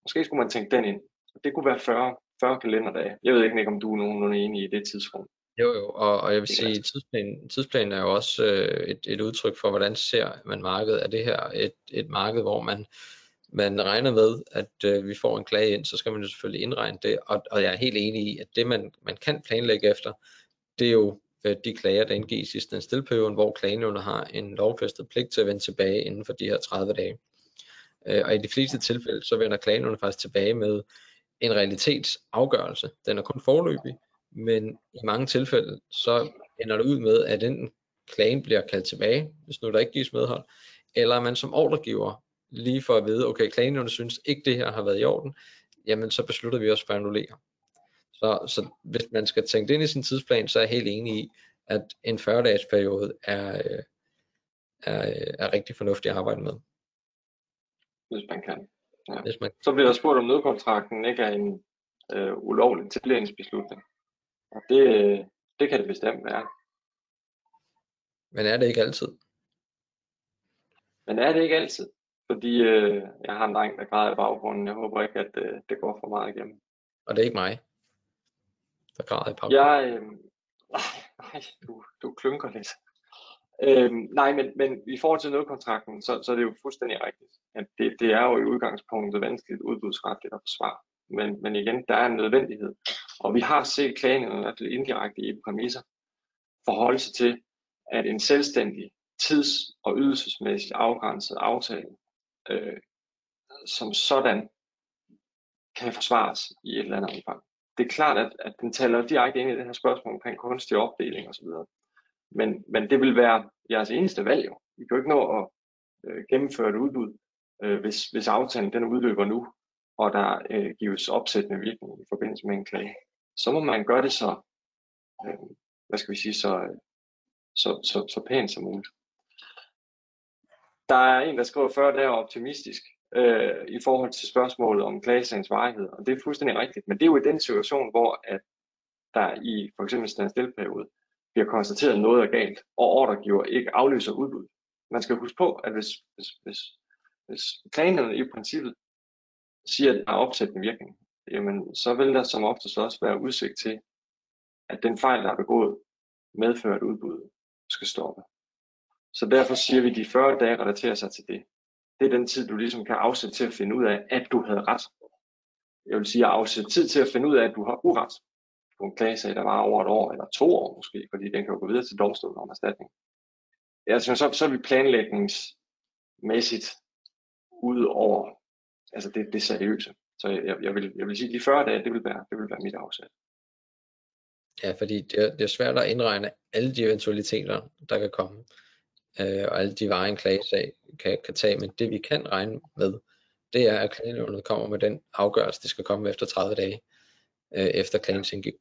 måske skulle man tænke den ind. Det kunne være 40, 40 kalenderdage. Jeg ved ikke, om du er nogenlunde enig i det tidsrum. Jo, jo, og, og jeg vil sige, at tidsplanen, tidsplanen er jo også øh, et, et udtryk for, hvordan ser man markedet. Er det her et, et marked, hvor man, man regner med, at øh, vi får en klage ind, så skal man jo selvfølgelig indregne det, og, og jeg er helt enig i, at det man, man kan planlægge efter, det er jo øh, de klager, der indgives i den stillperioden, hvor klagenævnet har en lovfæstet pligt til at vende tilbage inden for de her 30 dage. Øh, og i de fleste tilfælde, så vender klagenævnet faktisk tilbage med en realitetsafgørelse. Den er kun forløbig, men i mange tilfælde, så ender det ud med, at enten klagen bliver kaldt tilbage, hvis nu der ikke gives medhold, eller man som ordregiver lige for at vide, okay, klagenævnet synes ikke det her har været i orden, jamen så beslutter vi os for at annullere. Så, så hvis man skal tænke det ind i sin tidsplan, så er jeg helt enig i, at en 40-dages periode er, er, er rigtig fornuftig at arbejde med. Hvis man kan. Ja. Hvis man... Så bliver der spurgt om nødkontrakten ikke er en øh, ulovlig tildelingsbeslutning. Og det, det kan det bestemt være. Men er det ikke altid? Men er det ikke altid? Fordi øh, jeg har en dreng, der græder i baggrunden. Jeg håber ikke, at øh, det går for meget igennem. Og det er ikke mig, der græder i baggrunden? Jeg, øh, nej, du, du klynker lidt. Øh, nej, men, men i forhold til nødkontrakten, så, så er det jo fuldstændig rigtigt. At det, det er jo i udgangspunktet vanskeligt udbudsretligt at forsvare. Men, men igen, der er en nødvendighed. Og vi har set klagenævnet, i hvert fald indirekte i præmisser, forholde sig til, at en selvstændig tids- og ydelsesmæssigt afgrænset aftale øh, som sådan kan forsvares i et eller andet omfang. Det er klart, at, at den taler direkte ind i det her spørgsmål omkring kunstig opdeling osv. Men, men det vil være jeres eneste valg jo. I kan jo ikke nå at øh, gennemføre et udbud, øh, hvis, hvis aftalen den udløber nu, og der øh, gives opsættende virkning i forbindelse med en klage. Så må man gøre det så, øh, hvad skal vi sige, så, øh, så, så, så pænt som muligt. Der er en, der skriver før, der er optimistisk øh, i forhold til spørgsmålet om klagesagens varighed, og det er fuldstændig rigtigt, men det er jo i den situation, hvor at der i for eksempel standstillperiode bliver konstateret, at noget er galt, og ordregiver ikke aflyser udbud. Man skal huske på, at hvis, hvis, hvis, hvis klagenævnet i princippet siger, at der er opsættende virkning, jamen så vil der som oftest også være udsigt til, at den fejl, der er begået, medfører, at udbuddet skal stoppe. Så derfor siger vi, at de 40 dage relaterer sig til det. Det er den tid, du ligesom kan afsætte til at finde ud af, at du havde ret. Jeg vil sige at afsætte tid til at finde ud af, at du har uret på en klagesag, der var over et år eller to år måske, fordi den kan jo gå videre til domstolen om erstatning. Ja, så, så, så er vi planlægningsmæssigt ud over altså det, det seriøse. Så jeg, jeg, vil, jeg vil sige, at de 40 dage, det vil være, det vil være mit afsæt. Ja, fordi det er, det er svært at indregne alle de eventualiteter, der kan komme, øh, og alle de veje en klagesag kan, kan tage, men det vi kan regne med, det er, at klagenævnet kommer med den afgørelse, det skal komme efter 30 dage, øh, efter klagens indgik.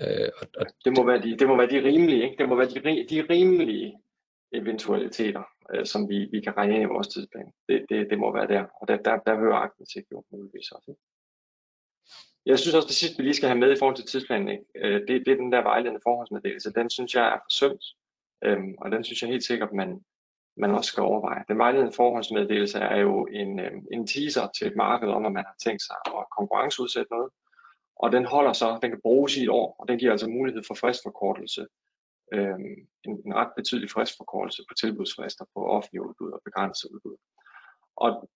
Øh, og, og det, må være de, det må være de rimelige, ikke? det må være de, de rimelige eventualiteter, øh, som vi, vi kan regne ind i vores tidsplan. Det, det, det må være der, og der, der, der hører aktindsigt jo muligvis også. Ikke? Jeg synes også, det sidste, vi lige skal have med i forhold til tidsplanen, ikke? Øh, det, det er den der vejledende forholdsmeddelelse. Den synes jeg er forsømt, øhm, og den synes jeg helt sikkert, man, man også skal overveje. Den vejledende forhåndsmeddelelse er jo en, øhm, en teaser til et marked om, at man har tænkt sig at konkurrenceudsætte noget, og den holder så, den kan bruges i et år, og den giver altså mulighed for fristforkortelse Øhm, en, en ret betydelig fristforkortelse på tilbudsfrister på offentlige udbud og begrænset udbud. Og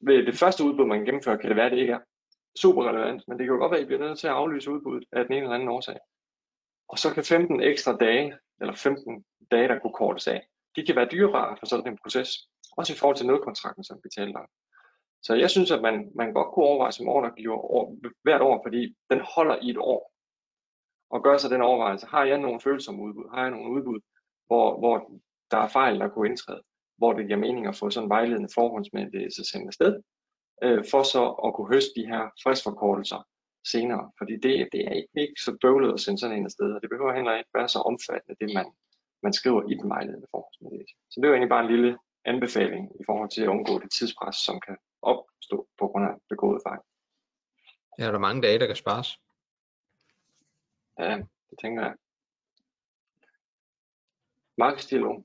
ved det første udbud, man gennemfører, kan det være, at det ikke er super relevant, men det kan jo godt være, at I bliver nødt til at aflyse udbuddet af den ene eller anden årsag. Og så kan 15 ekstra dage, eller 15 dage, der kunne kortes af, de kan være dyrere for sådan en proces, også i forhold til nødkontrakten, som vi talte om. Så jeg synes, at man, man godt kunne overveje som ordregiver år, hvert år, fordi den holder i et år. Og gøre sig den overvejelse, har jeg nogle følsomme udbud, har jeg nogle udbud, hvor, hvor der er fejl, der kunne indtræde, hvor det giver mening at få sådan en vejledende forhåndsmeddelelse sendt afsted, øh, for så at kunne høste de her fristforkortelser senere, fordi det, det er ikke, ikke så bøvlet at sende sådan en afsted, og det behøver heller ikke være så omfattende, det man, man skriver i den vejledende forhåndsmeddelelse. Så det jo egentlig bare en lille anbefaling i forhold til at undgå det tidspres, som kan opstå på grund af begået fejl. Ja, er der mange dage, der kan spares? Ja, det tænker jeg. Markedsdialog.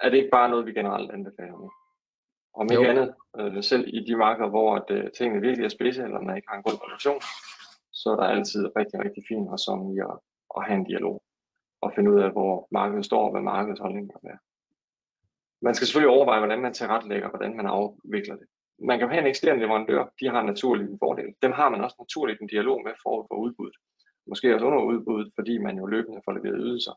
Er det ikke bare noget, vi generelt anbefaler nu? Om ikke jo. andet, øh, selv i de markeder, hvor at, øh, tingene virkelig er spidse, eller man ikke har en god relation, så er der altid rigtig, rigtig fint og som i at, at have en dialog og finde ud af, hvor markedet står og hvad markedets holdning er. Man skal selvfølgelig overveje, hvordan man tilrettelægger, hvordan man afvikler det. Man kan jo have en ekstern leverandør, de har naturligt en fordel. Dem har man også naturligt en dialog med forud for udbuddet. Måske også under udbuddet, fordi man jo løbende får leveret ydelser.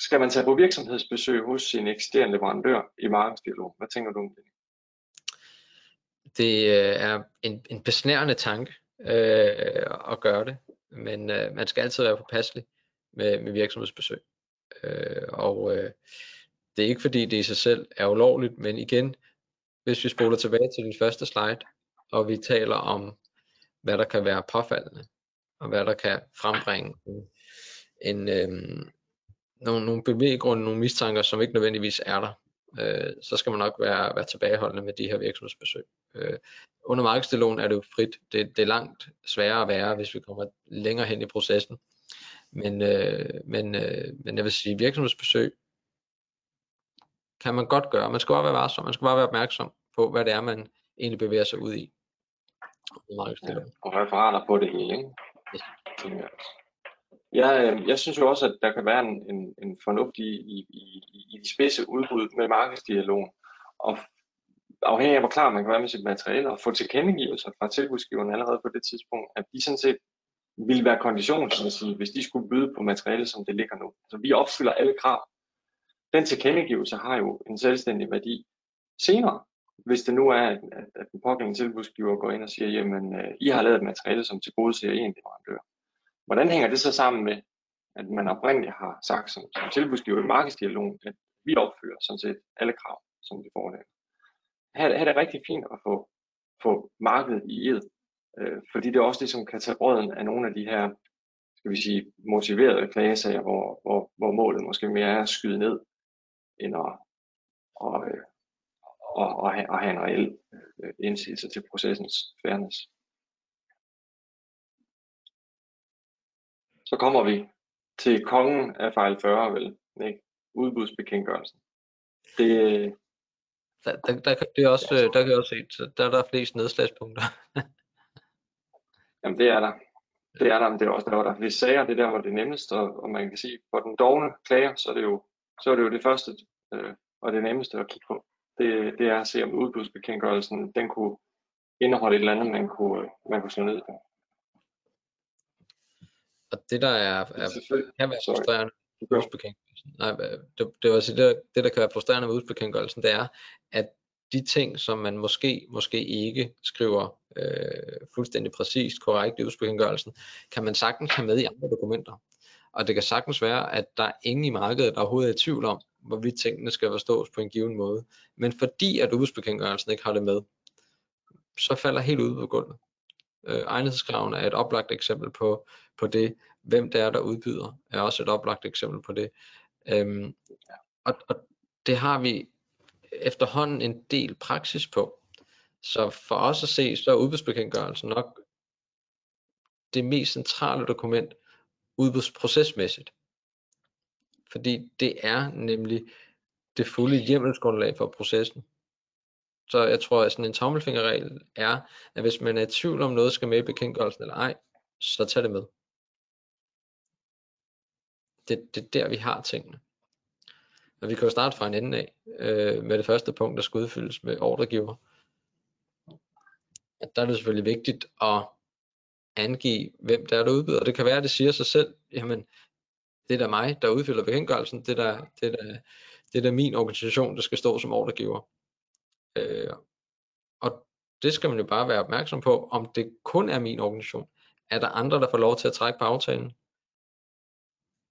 Skal man tage på virksomhedsbesøg hos sin eksterne leverandør i markedsdialog? Hvad tænker du om det? Det øh, er en, en besnærende tanke øh, at gøre det, men øh, man skal altid være påpasselig med, med virksomhedsbesøg. Øh, og øh, det er ikke fordi det i sig selv er ulovligt, men igen, hvis vi spoler tilbage til den første slide, og vi taler om, hvad der kan være påfaldende, og hvad der kan frembringe en, en øh, nogle, nogle bevæggrunde, nogle mistanker, som ikke nødvendigvis er der, øh, så skal man nok være, være tilbageholdende med de her virksomhedsbesøg. Øh, under markedsdialogen er det jo frit. Det, det er langt sværere at være, hvis vi kommer længere hen i processen. Men, øh, men, øh, men jeg vil sige, virksomhedsbesøg kan man godt gøre. Man skal bare være varsom. Man skal bare være opmærksom på, hvad det er, man egentlig bevæger sig ud i. Ja, og referater på det hele, ikke? Ja. Jeg, øh, jeg synes jo også, at der kan være en, en, en fornuft i, i, i, i de spidse udbud med markedsdialogen, og afhængig af hvor klar man kan være med sit materiale, og få tilkendegivelser fra tilbudsgiverne allerede på det tidspunkt, at de sådan set ville være konditionsmæssige, hvis de skulle byde på materiale, som det ligger nu. Så vi opfylder alle krav. Den tilkendegivelse har jo en selvstændig værdi senere, hvis det nu er, at, at den pågældende tilbudsgiver går ind og siger, jamen, øh, I har lavet et materiale, som til gode ser en leverandør. Hvordan hænger det så sammen med, at man oprindeligt har sagt som, som tilbudsgiver i markedsdialogen, at vi opfører sådan set alle krav, som vi forelægger. Her, her er det rigtig fint at få, få markedet i et øh, fordi det er også det, som kan tage brøden af nogle af de her skal vi sige, motiverede klagesager, hvor, hvor, hvor målet måske mere er at skyde ned, end at, og, øh, og, og, og have en reel øh, indsigelse til processens fairness. Så kommer vi til kongen af fejl 40, vel, ikke? udbudsbekendtgørelsen. Det, der, der, der, det er også, der kan jeg også se, der er der flest nedslagspunkter. Jamen det er der. Det er der, men det er også der, hvor der er flest sager. Det er der, hvor det er nemmest, og, og man kan sige, for den dogne klager, så er det jo, så er det, jo det første øh, og det nemmeste at kigge på det, det er at se, om udbudsbekendtgørelsen den kunne indeholde et eller andet, man kunne, man kunne slå ned på. Og det der er, er kan være frustrerende med udbudsbekendtgørelsen, nej, det, det, var det, det der kan være frustrerende med udbudsbekendtgørelsen, det er, at de ting, som man måske, måske ikke skriver øh, fuldstændig præcist korrekt i udbudsbekendtgørelsen, kan man sagtens have med i andre dokumenter. Og det kan sagtens være, at der er ingen i markedet, der overhovedet er i tvivl om, hvorvidt tingene skal forstås på en given måde. Men fordi at udbudsbekendtgørelsen ikke har det med, så falder helt ud på gulvet. Øh, egnethedskravene er et oplagt eksempel på, på det. Hvem det er, der udbyder, er også et oplagt eksempel på det. Øhm, og, og det har vi efterhånden en del praksis på. Så for os at se, så er udbudsbekendtgørelsen nok det mest centrale dokument udbudsprocesmæssigt. Fordi det er nemlig det fulde hjemmelsgrundlag for processen. Så jeg tror, at sådan en tommelfingerregel er, at hvis man er i tvivl om noget skal med i bekendtgørelsen eller ej, så tag det med. Det, det er der, vi har tingene. Og vi kan jo starte fra en ende af, øh, med det første punkt, der skal udfyldes med ordregiver. At der er det selvfølgelig vigtigt at angive, hvem der er, der udbyder. Det kan være, at det siger sig selv, jamen, det er da mig, der udfylder bekendtgørelsen, det er da, det er da, det er da min organisation, der skal stå som ordregiver. Øh, og det skal man jo bare være opmærksom på, om det kun er min organisation. Er der andre, der får lov til at trække på aftalen?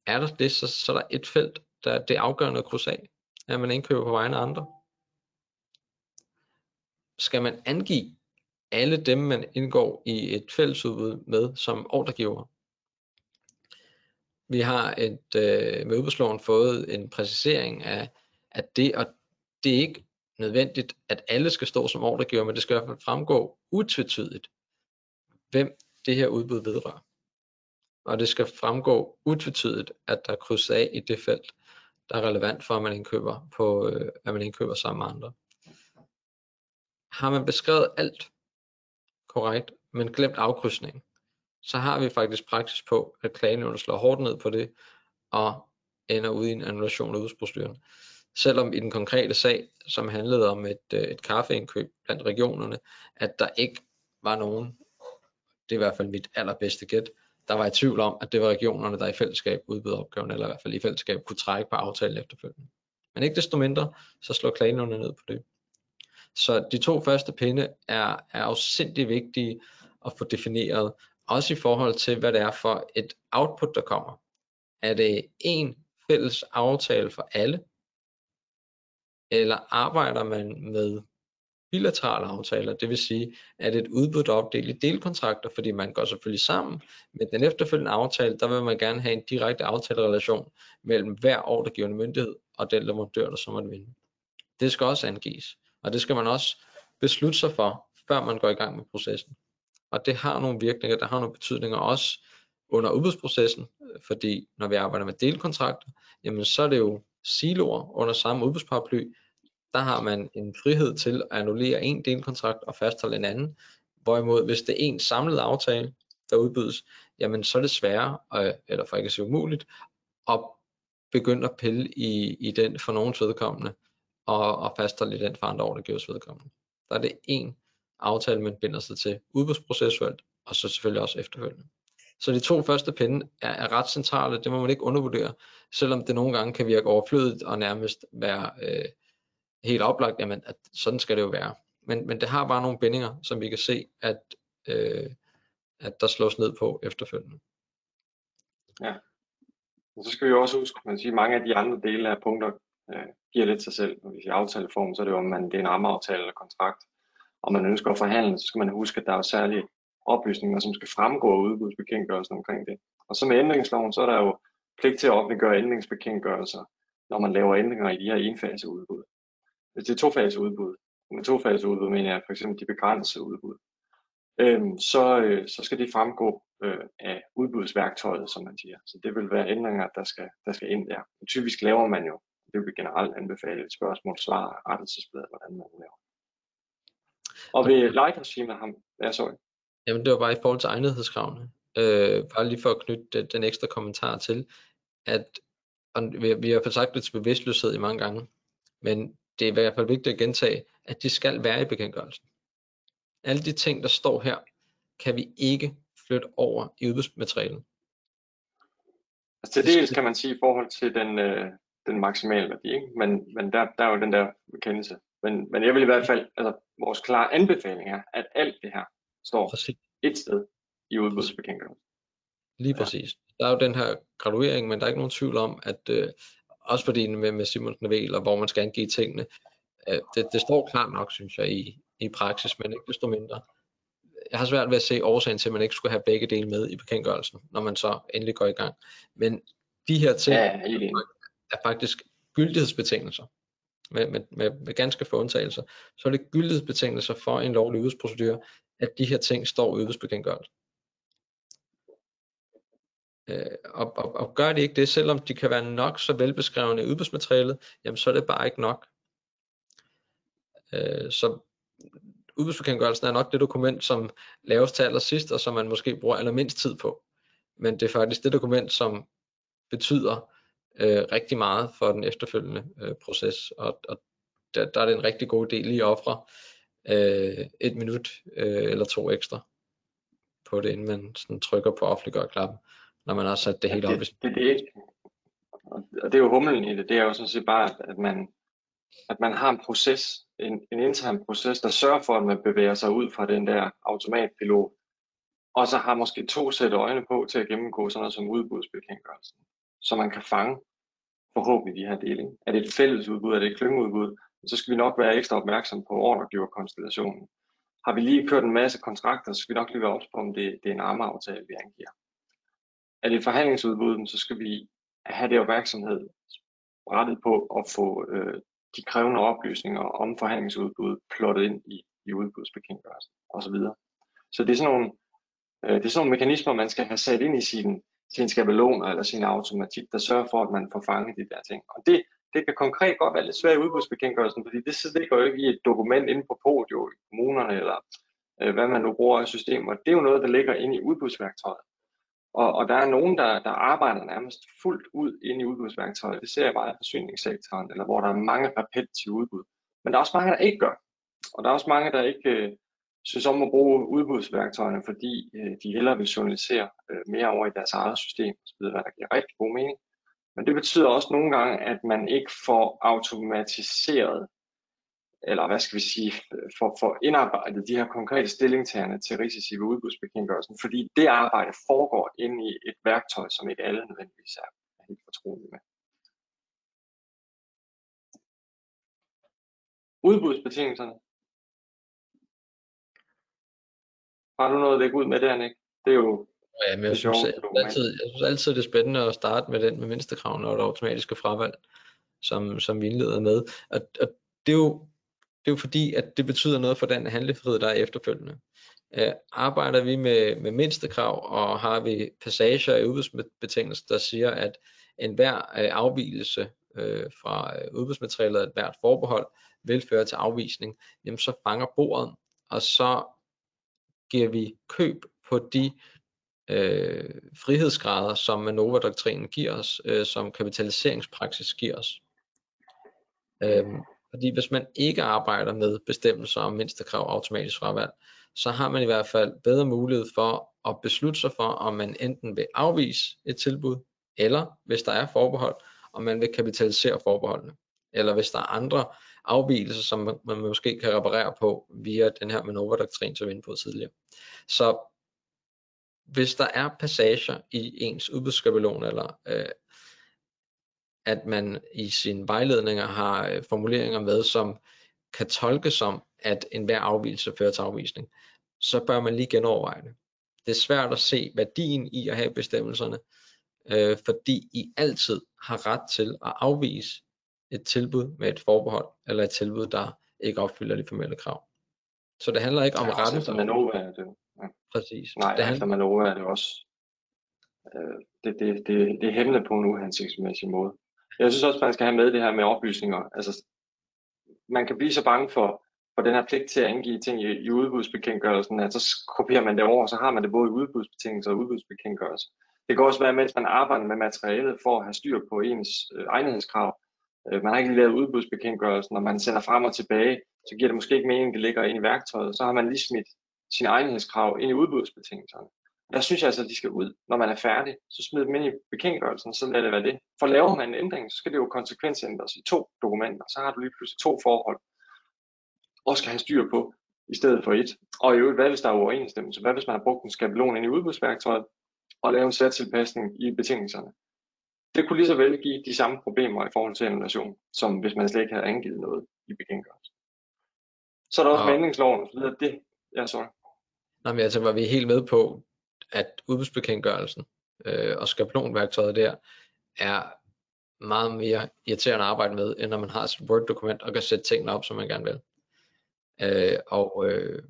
Er der det, så, så er der et felt, der det er afgørende at krydse af, at man indkøber på vegne af andre. Skal man angive alle dem, man indgår i et fællesudbud med som ordregiver, vi har et, øh, med udbudsloven fået en præcisering af, at det, og det er ikke nødvendigt, at alle skal stå som ordregiver, men det skal i hvert fald fremgå utvetydigt, hvem det her udbud vedrører. Og det skal fremgå utvetydigt, at der krydser af i det felt, der er relevant for, at man indkøber, på, øh, at man indkøber sammen med andre. Har man beskrevet alt korrekt, men glemt afkrydsningen, så har vi faktisk praksis på, at klagenævnet slår hårdt ned på det, og ender ud i en annulation af udbudsproceduren. Selvom i den konkrete sag, som handlede om et, øh, et kaffeindkøb blandt regionerne, at der ikke var nogen, det er i hvert fald mit allerbedste gæt, der var i tvivl om, at det var regionerne, der i fællesskab udbød opgaven, eller i hvert fald i fællesskab kunne trække på aftalen efterfølgende. Men ikke desto mindre, så slår klagenævnet ned på det. Så de to første pinde er, er afsindig vigtige at få defineret, også i forhold til, hvad det er for et output, der kommer. Er det en fælles aftale for alle, eller arbejder man med bilaterale aftaler, det vil sige, at et udbud er opdelt i delkontrakter, fordi man går selvfølgelig sammen, men den efterfølgende aftale, der vil man gerne have en direkte aftalerelation mellem hver ordregivende myndighed og den leverandør, der så måtte vinde. Det skal også angives, og det skal man også beslutte sig for, før man går i gang med processen. Og det har nogle virkninger, der har nogle betydninger også under udbudsprocessen, fordi når vi arbejder med delkontrakter, jamen så er det jo siloer under samme udbudsparaply, der har man en frihed til at annullere en delkontrakt og fastholde en anden. Hvorimod hvis det er en samlet aftale, der udbydes, jamen så er det sværere, øh, eller for ikke at sige umuligt, at begynde at pille i, i den for nogens vedkommende, og, og fastholde den for andre ordregivers vedkommende. Der er det en aftale, man binder sig til udbudsprocessuelt, og så selvfølgelig også efterfølgende. Så de to første pinde er, er ret centrale, det må man ikke undervurdere, selvom det nogle gange kan virke overflødigt og nærmest være øh, helt oplagt, jamen at sådan skal det jo være. Men, men det har bare nogle bindinger, som vi kan se, at, øh, at der slås ned på efterfølgende. Ja, og så skal vi også huske, man siger, mange af de andre dele af punkter øh, giver lidt sig selv. Når vi siger aftaleform, så er det jo, om man det er en rammeaftale eller kontrakt, og man ønsker at forhandle, så skal man huske, at der er særlige oplysninger, som skal fremgå af udbudsbekendtgørelsen omkring det. Og så med ændringsloven, så er der jo pligt til at offentliggøre ændringsbekendtgørelser, når man laver ændringer i de her enfase det er tofase udbud, med tofase udbud mener jeg for eksempel de begrænsede udbud, øhm, så, øh, så skal det fremgå øh, af udbudsværktøjet, som man siger. Så det vil være ændringer, der skal, der skal ind der. Og typisk laver man jo, det vil generelt anbefale et spørgsmål, svar, rettelsesblad, hvordan man laver. Og ved lejeregime ham, ja, sorry. Jamen det var bare i forhold til egnethedskravene. Øh, bare lige for at knytte den ekstra kommentar til, at og vi, vi har fået sagt det til bevidstløshed i mange gange, men det er i hvert fald vigtigt at gentage, at de skal være i bekendtgørelsen. Alle de ting, der står her, kan vi ikke flytte over i udbudsmaterialet. Altså til dels kan man sige i forhold til den, øh, den maksimale værdi, ikke? Men, men der, der er jo den der bekendelse. Men, men jeg vil i hvert fald, altså vores klare anbefaling er, at alt det her står præcis. et sted i udbudsbekendtgørelsen. Lige præcis. Ja. Der er jo den her graduering, men der er ikke nogen tvivl om, at øh, også fordi med, med Simon Navel, og hvor man skal angive tingene, øh, det, det står klart nok, synes jeg, i, i praksis, men ikke desto mindre. Jeg har svært ved at se årsagen til, at man ikke skulle have begge dele med i bekendtgørelsen, når man så endelig går i gang. Men de her ting ja, er faktisk gyldighedsbetingelser, med, med, med, med ganske få undtagelser, så er det gyldighedsbetingelser for en lovlig udbudsprocedure, at de her ting står i udbudsbekendtgørelsen. Øh, og, og, og gør de ikke det, selvom de kan være nok så velbeskrevne i udbudsmaterialet, jamen så er det bare ikke nok. Øh, så udbudsbekendtgørelsen er nok det dokument, som laves til allersidst, og som man måske bruger allermindst tid på. Men det er faktisk det dokument, som betyder øh, rigtig meget for den efterfølgende øh, proces, og, og der, der er det en rigtig god del lige at ofre øh, et minut øh, eller to ekstra på det, inden man sådan trykker på offentliggør klappen når man har sat det ja, op. Det, det, det, og det er jo humlen i det, det er jo sådan set bare, at man, at man har en proces, en, en intern proces, der sørger for, at man bevæger sig ud fra den der automatpilot, og så har måske to sæt øjne på til at gennemgå sådan noget som udbudsbekendtgørelsen, så man kan fange forhåbentlig de her deling. Er det et fælles udbud, er det et klyngeudbud, så skal vi nok være ekstra opmærksom på ordregiverkonstellationen. Har vi lige kørt en masse kontrakter, så skal vi nok lige være op på, om det, det er en rammeaftale, vi angiver er det forhandlingsudbud, så skal vi have det opmærksomhed rettet på at få øh, de krævende oplysninger om forhandlingsudbud plottet ind i, i udbudsbekendtgørelsen osv. Så det er sådan nogle, øh, det er sådan nogle mekanismer, man skal have sat ind i sin, sin skabeloner eller sin automatik, der sørger for, at man får fanget de der ting. Og det, det kan konkret godt være lidt svært i udbudsbekendtgørelsen, fordi det ligger jo ikke i et dokument inde på podiet i kommunerne eller øh, hvad man nu bruger af systemer, det er jo noget, der ligger inde i udbudsværktøjet. Og, og der er nogen, der, der arbejder nærmest fuldt ud ind i udbudsværktøjet. Det ser jeg bare i forsyningssektoren, eller hvor der er mange repetitive udbud. Men der er også mange, der ikke gør. Og der er også mange, der ikke øh, synes om at bruge udbudsværktøjerne, fordi øh, de hellere vil journalisere øh, mere over i deres eget system, osv., hvad der giver rigtig god mening. Men det betyder også nogle gange, at man ikke får automatiseret eller hvad skal vi sige, for, for indarbejdet de her konkrete stillingtagerne til risici ved udbudsbekendtgørelsen, fordi det arbejde foregår inde i et værktøj, som ikke alle nødvendigvis er helt fortrolige med. Udbudsbetingelserne. Har du noget at lægge ud med der, Nick? Det er jo Ja, men jeg, synes, jeg, altid, jeg synes altid, det er spændende at starte med den med mindstekravene og det automatiske fravalg, som, som vi indleder med. Og, og det er jo det er jo fordi, at det betyder noget for den handlefrihed, der er efterfølgende. Øh, arbejder vi med, med mindstekrav, og har vi passager i udbudsbetingelser, der siger, at enhver øh, afvielse øh, fra øh, udbudsmaterialet, et hvert forbehold, vil føre til afvisning, jamen så fanger bordet, og så giver vi køb på de øh, frihedsgrader, som Manova-doktrinen giver os, øh, som kapitaliseringspraksis giver os. Øhm, fordi hvis man ikke arbejder med bestemmelser om mindstekrav automatisk fravalg, så har man i hvert fald bedre mulighed for at beslutte sig for, om man enten vil afvise et tilbud, eller hvis der er forbehold, om man vil kapitalisere forbeholdene. Eller hvis der er andre afvielser, som man, man måske kan reparere på via den her manøvredoktrin, som vi var på tidligere. Så hvis der er passager i ens udbudsskabelon eller øh, at man i sine vejledninger har øh, formuleringer med, som kan tolkes som, at enhver afvielse fører til afvisning, så bør man lige genoverveje det. Det er svært at se værdien i at have bestemmelserne, øh, fordi I altid har ret til at afvise et tilbud med et forbehold, eller et tilbud, der ikke opfylder de formelle krav. Så det handler ikke om ja, retten. Efter Manova er det ja. Præcis. Nej, det handler... efter Manova er det også. Øh, det, det, det, det er hæmmende på en uhensigtsmæssig måde. Jeg synes også, man skal have med det her med oplysninger. Altså, man kan blive så bange for, for den her pligt til at angive ting i, i udbudsbekendtgørelsen, at så kopierer man det over, og så har man det både i udbudsbetingelser og udbudsbekendtgørelse. Det kan også være, mens man arbejder med materialet for at have styr på ens øh, egnethedskrav. Øh, man har ikke lige lavet udbudsbekendtgørelsen, når man sender frem og tilbage, så giver det måske ikke mening, at det ligger ind i værktøjet. Så har man lige smidt sine egnethedskrav ind i udbudsbetingelserne. Der synes jeg altså, at de skal ud. Når man er færdig, så smid dem ind i bekendtgørelsen, så lad det være det. For laver man en ændring, så skal det jo konsekvensændres i to dokumenter. Så har du lige pludselig to forhold, og skal have styr på, i stedet for et. Og i øvrigt, hvad hvis der er uoverensstemmelse? Hvad hvis man har brugt en skabelon ind i udbudsværktøjet, og lavet en særtilpasning i betingelserne? Det kunne lige så vel give de samme problemer i forhold til annulation, som hvis man slet ikke havde angivet noget i bekendtgørelsen. Så er der også ja. og så videre. Det, ja, sorry. Nej, men altså var vi helt med på, at udbudsbekendtgørelsen øh, og skabelonværktøjet der er meget mere irriterende at arbejde med, end når man har sit Word-dokument og kan sætte tingene op, som man gerne vil. Øh, og øh,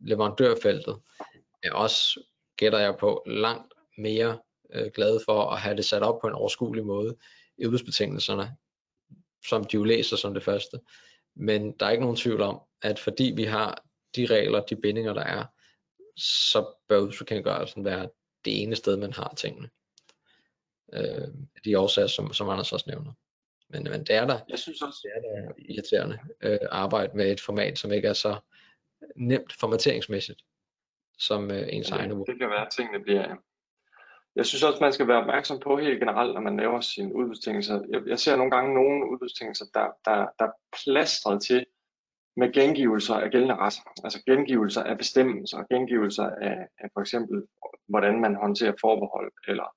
leverandørfeltet er også, gætter jeg på, langt mere øh, glade for at have det sat op på en overskuelig måde i udbudsbetingelserne, som de jo læser som det første. Men der er ikke nogen tvivl om, at fordi vi har de regler, de bindinger, der er, så bør udbudsbekendtgørelsen være det ene sted, man har tingene. Øh, de årsager, som, som Anders også nævner. Men, men det er der, jeg synes også, det er der irriterende øh, arbejde med et format, som ikke er så nemt formateringsmæssigt, som øh, ens ja, egne. Det kan være, at tingene bliver... Jeg synes også, man skal være opmærksom på helt generelt, når man laver sine udbudstingelser. Jeg, jeg ser nogle gange nogle udbudstingelser, der, der, der er plastret til med gengivelser af gældende ret, altså gengivelser af bestemmelser, gengivelser af, af for eksempel, hvordan man håndterer forbehold, eller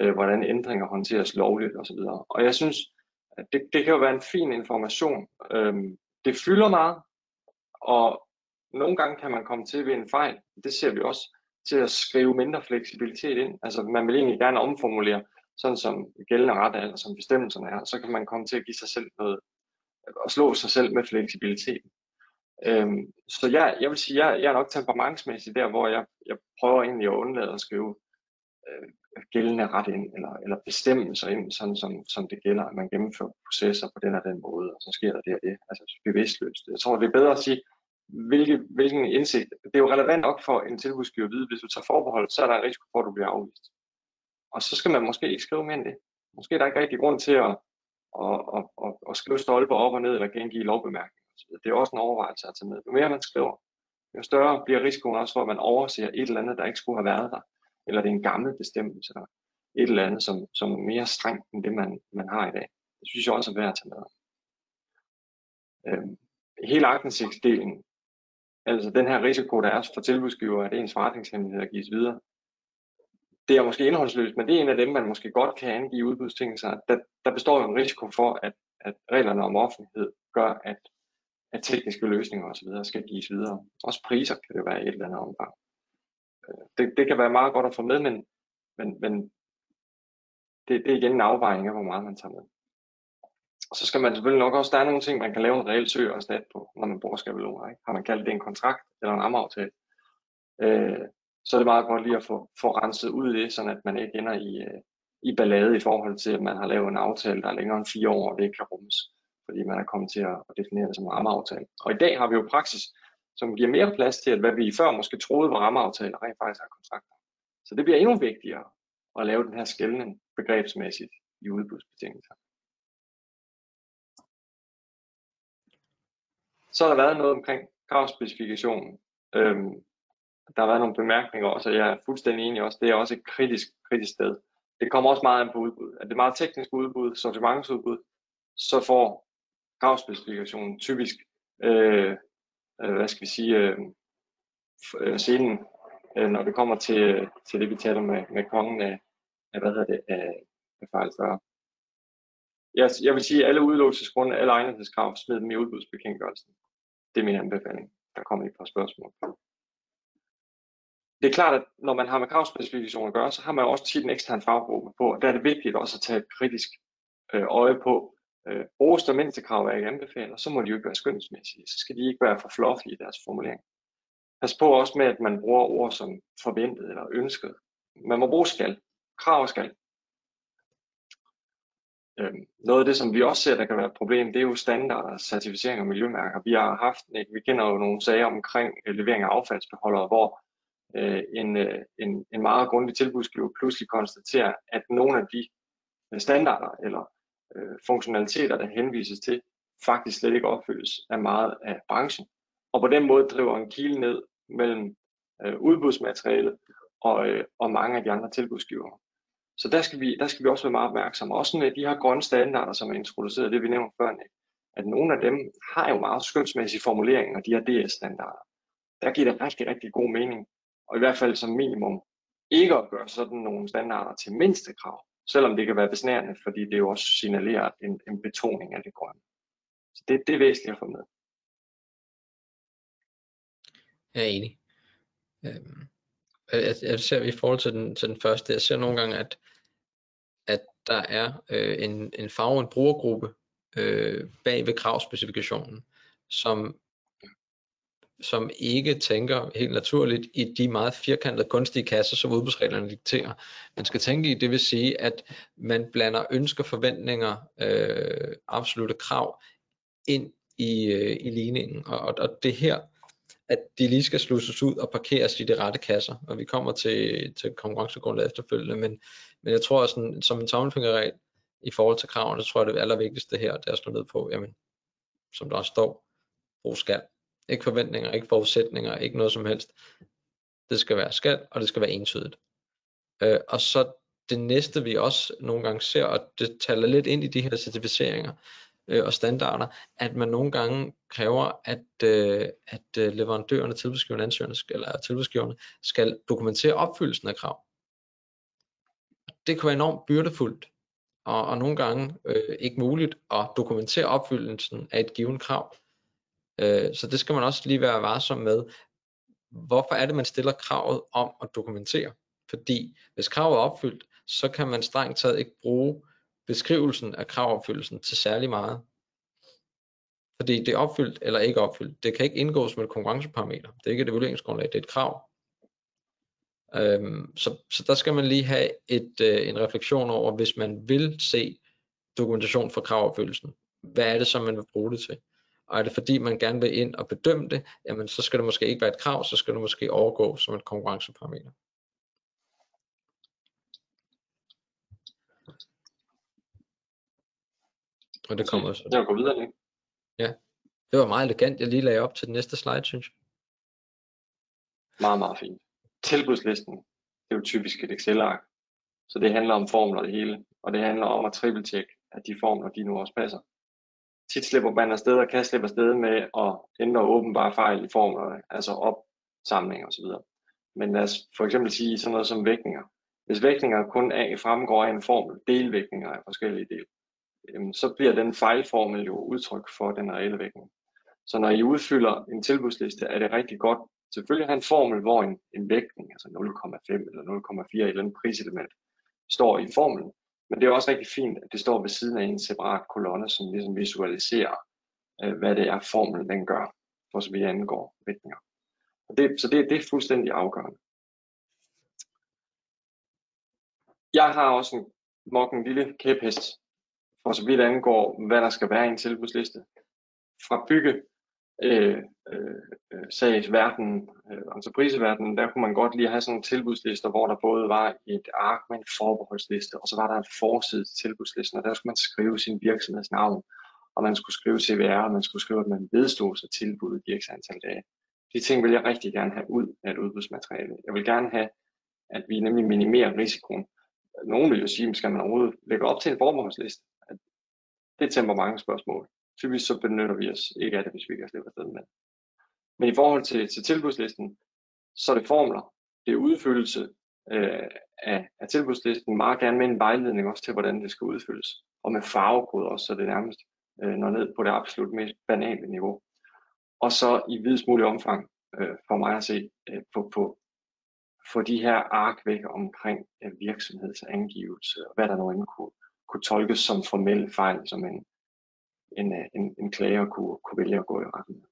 øh, hvordan ændringer håndteres lovligt osv. Og jeg synes, at det, det kan jo være en fin information. Øhm, det fylder meget, og nogle gange kan man komme til ved en fejl, det ser vi også, til at skrive mindre fleksibilitet ind. Altså man vil egentlig gerne omformulere, sådan som gældende ret er, eller som bestemmelserne er, så kan man komme til at give sig selv noget, og slå sig selv med fleksibiliteten. Øhm, så jeg, jeg vil sige, jeg, jeg er nok temperamentsmæssig der, hvor jeg, jeg prøver egentlig at undlade at skrive øh, gældende ret ind, eller, eller bestemmelser ind, sådan som, som det gælder, at man gennemfører processer på den og den måde, og så sker der det og det, altså bevidstløst. Jeg tror, det er bedre at sige, hvilke, hvilken indsigt, det er jo relevant nok for en tilbudsgiver at vide, hvis du tager forbehold, så er der en risiko for, at du bliver afvist. Og så skal man måske ikke skrive mere end det. Måske er der ikke rigtig grund til at, at, at, at, at skrive stolper op og ned eller gengive lovbemærkninger. Det er også en overvejelse at tage med. Jo mere man skriver, jo større bliver risikoen også for, at man overser et eller andet, der ikke skulle have været der. Eller det er en gammel bestemmelse, eller et eller andet, som, som er mere strengt end det, man, man har i dag. Det synes jeg også er værd at tage med. Øhm, hele aktindsigtsdelen, altså den her risiko, der er for tilbudsgiver, at ens forretningshemmeligheder gives videre, det er måske indholdsløst, men det er en af dem, man måske godt kan angive udbudstingelser. Der, der består jo en risiko for, at, at reglerne om offentlighed gør, at, at tekniske løsninger osv. skal gives videre. Også priser kan det være i et eller andet omfang. Øh, det, det kan være meget godt at få med, men, men, men det, det er igen en afvejning af, hvor meget man tager med. Og så skal man selvfølgelig nok også, der er nogle ting, man kan lave en reelt søg og stat på, når man bruger skabeloner. Ikke? Har man kaldt det en kontrakt eller en rammeaftale, øh, så er det meget godt lige at få, få renset ud i det, så at man ikke ender i, øh, i ballade i forhold til, at man har lavet en aftale, der er længere end fire år, og det ikke kan rummes, fordi man er kommet til at, definere det som rammeaftale. Og i dag har vi jo praksis, som giver mere plads til, at hvad vi før måske troede var rammeaftaler, rent faktisk er kontrakter. Så det bliver endnu vigtigere at lave den her skældning begrebsmæssigt i udbudsbetingelser. Så har der været noget omkring kravspecifikationen. Øhm, der har været nogle bemærkninger også, og jeg er fuldstændig enig også, det er også et kritisk, kritisk sted. Det kommer også meget an på udbud. Er det meget teknisk udbud, sortimentsudbud, så får gravspecifikationen typisk, øh, øh, hvad skal vi sige, øh, øh, scenen, øh, når det kommer til, til det, vi taler med, med kongen af, af hvad hedder det, af, af fejl 40. Jeg, jeg vil sige, at alle udelukkelsesgrunde, alle egnethedskrav, smid dem i udbudsbekendtgørelsen. Det er min anbefaling. Der kommer et par spørgsmål. Det er klart, at når man har med kravspecifikationer at gøre, så har man også tit en ekstern faggruppe på, og der er det vigtigt også at tage et kritisk øh, øje på, øh, bruges der mindstekrav, jeg ikke anbefaler, så må de jo ikke være skønsmæssige, så skal de ikke være for fluffy i deres formulering. Pas på også med, at man bruger ord som forventet eller ønsket. Man må bruge skal. Krav skal. Øhm, noget af det, som vi også ser, der kan være et problem, det er jo standarder, certificering og miljømærker. Vi har haft, vi kender jo nogle sager omkring øh, levering af affaldsbeholdere, hvor øh, en, øh, en, en meget grundig tilbudsgiver pludselig konstaterer, at nogle af de standarder eller øh, funktionaliteter, der henvises til, faktisk slet ikke opfyldes af meget af branchen. Og på den måde driver en kile ned mellem øh, udbudsmaterialet og, øh, og mange af de andre tilbudsgivere. Så der skal, vi, der skal vi også være meget opmærksomme. Også med de her grønne standarder, som er introduceret, det vi nævnte før, at nogle af dem har jo meget skønsmæssige formuleringer, de her DS-standarder. Der giver det rigtig, rigtig god mening, og i hvert fald som minimum, ikke at gøre sådan nogle standarder til mindste krav, selvom det kan være besnærende, fordi det jo også signalerer en, en betoning af det grønne. Så det, det er væsentligt at få med. Jeg er enig. Øhm, jeg, jeg ser i forhold til den, til den første, jeg ser nogle gange, at, at der er øh, en, en farve, en brugergruppe øh, bag ved kravspecifikationen, som som ikke tænker helt naturligt i de meget firkantede kunstige kasser, som udbudsreglerne dikterer. Man skal tænke i, det vil sige, at man blander ønsker, forventninger, øh, absolute krav ind i, øh, i ligningen. Og, og, og det her, at de lige skal slusses ud og parkeres i de rette kasser. Og vi kommer til, til konkurrencegrundlaget efterfølgende, men, men jeg tror, at sådan, som en tommelfingerregel i forhold til kravene, så tror jeg, det allervigtigste her, det er at slå ned på, jamen, som der også står, brug skal. Ikke forventninger, ikke forudsætninger, ikke noget som helst. Det skal være skal, og det skal være entydigt. Øh, og så det næste vi også nogle gange ser, og det taler lidt ind i de her certificeringer øh, og standarder, at man nogle gange kræver, at, øh, at øh, leverandørerne, tilbudsgiverne, ansøgerne, eller tilbudsgiverne skal dokumentere opfyldelsen af krav. Det kan være enormt byrdefuldt, og, og nogle gange øh, ikke muligt at dokumentere opfyldelsen af et givet krav. Øh, så det skal man også lige være varsom med. Hvorfor er det, man stiller kravet om at dokumentere? Fordi hvis kravet er opfyldt, så kan man strengt taget ikke bruge beskrivelsen af kravopfyldelsen til særlig meget. Fordi det er opfyldt eller ikke opfyldt. Det kan ikke indgås som et konkurrenceparameter. Det er ikke et evalueringsgrundlag, det er et krav. Øhm, så, så der skal man lige have et, øh, en refleksion over, hvis man vil se dokumentation for kravopfyldelsen. Hvad er det, som man vil bruge det til? Og er det fordi man gerne vil ind og bedømme det, jamen så skal det måske ikke være et krav, så skal det måske overgå som et konkurrenceparameter. Og det kommer så. Jeg går videre ikke? Ja, det var meget elegant, jeg lige lagde op til den næste slide, synes jeg. Meget, meget fint. Tilbudslisten, det er jo typisk et Excel-ark, så det handler om formler det hele, og det handler om at triple-check, at de formler, de nu også passer. Tit slipper man afsted og kan slippe afsted med at ændre åbenbare fejl i formlerne, altså opsamling osv. Men lad os for eksempel sige sådan noget som vægtninger. Hvis vægtninger kun af fremgår af en formel, delvægtninger af forskellige dele, så bliver den fejlformel jo udtryk for den reelle vægtning. Så når I udfylder en tilbudsliste, er det rigtig godt selvfølgelig at have en formel, hvor en, en vægtning, altså 0,5 eller 0,4 eller en priselement, står i formelen. Men det er også rigtig fint, at det står ved siden af en separat kolonne, som ligesom visualiserer, øh, hvad det er formlen den gør, for så vi angår vægtninger. Og det, så det, det er fuldstændig afgørende. Jeg har også en, nok en lille kæphest, for så vidt angår, hvad der skal være i en tilbudsliste. Fra bygge øh, øh, øh sagsverden, øh, entrepriseverdenen, der kunne man godt lige have sådan en tilbudslister, hvor der både var et ark med en forbeholdsliste, og så var der en forside til tilbudslisten, og der skulle man skrive sin virksomheds navn, og man skulle skrive CVR, og man skulle skrive, at man vedstod sig tilbuddet i x antal dage. De ting vil jeg rigtig gerne have ud af et udbudsmateriale. Jeg vil gerne have, at vi nemlig minimerer risikoen. Nogen vil jo sige, skal man overhovedet lægge op til en forbeholdsliste? Det temper mange spørgsmål. Typisk så benytter vi os ikke af det, hvis vi kan slippe afsted med Men i forhold til, til tilbudslisten, så er det formler, det er udfyldelse øh, af, af tilbudslisten, meget gerne med en vejledning også til, hvordan det skal udfyldes, og med farvekoder også, så det nærmest øh, når ned på det absolut mest banale niveau. Og så i videst mulig omfang, øh, for mig at se, øh, på, på, få de her ark væk omkring øh, virksomhedsangivelse, og hvad der nu end kunne, kunne tolkes som formelle fejl, som en, en, øh, en, en klager kunne, kunne vælge at gå i retten med.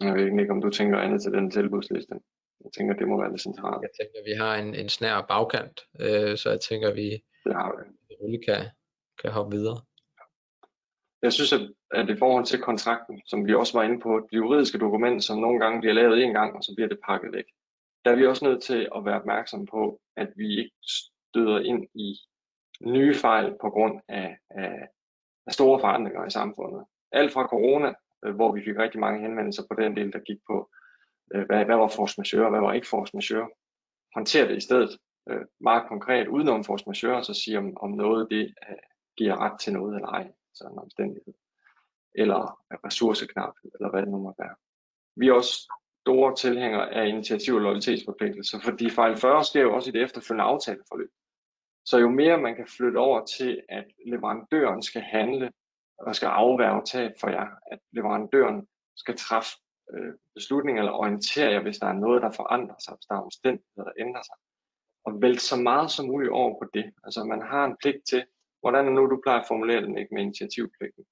Jeg ved ikke, om du tænker andet til den tilbudsliste. Jeg tænker, det må være det centrale. Jeg tænker, vi har en, en snær bagkant, øh, så jeg tænker, vi, det har vi. kan, kan hoppe videre. Jeg synes, at, at i forhold til kontrakten, som vi også var inde på, det juridiske dokument, som nogle gange bliver lavet en gang, og så bliver det pakket væk der er vi også nødt til at være opmærksom på, at vi ikke støder ind i nye fejl på grund af, af, af store forandringer i samfundet. Alt fra corona, øh, hvor vi fik rigtig mange henvendelser på den del, der gik på, øh, hvad, hvad var force majeure, hvad var ikke force majeure. Håndter det i stedet øh, meget konkret udenom force majeure, så sige om, om noget det øh, giver ret til noget eller ej, så en omstændighed. Eller ressourceknap, eller hvad det nu må være. Vi er også store tilhængere af initiativ- og lojalitetsforpligtelser, fordi fejl 40 sker jo også i det efterfølgende aftaleforløb. Så jo mere man kan flytte over til, at leverandøren skal handle og skal afværge tab for jer, at leverandøren skal træffe øh, beslutninger eller orientere jer, hvis der er noget, der forandrer sig, hvis der er omstændigheder, der ændrer sig. Og vælte så meget som muligt over på det. Altså man har en pligt til, hvordan er nu du plejer at formulere den ikke med initiativpligten.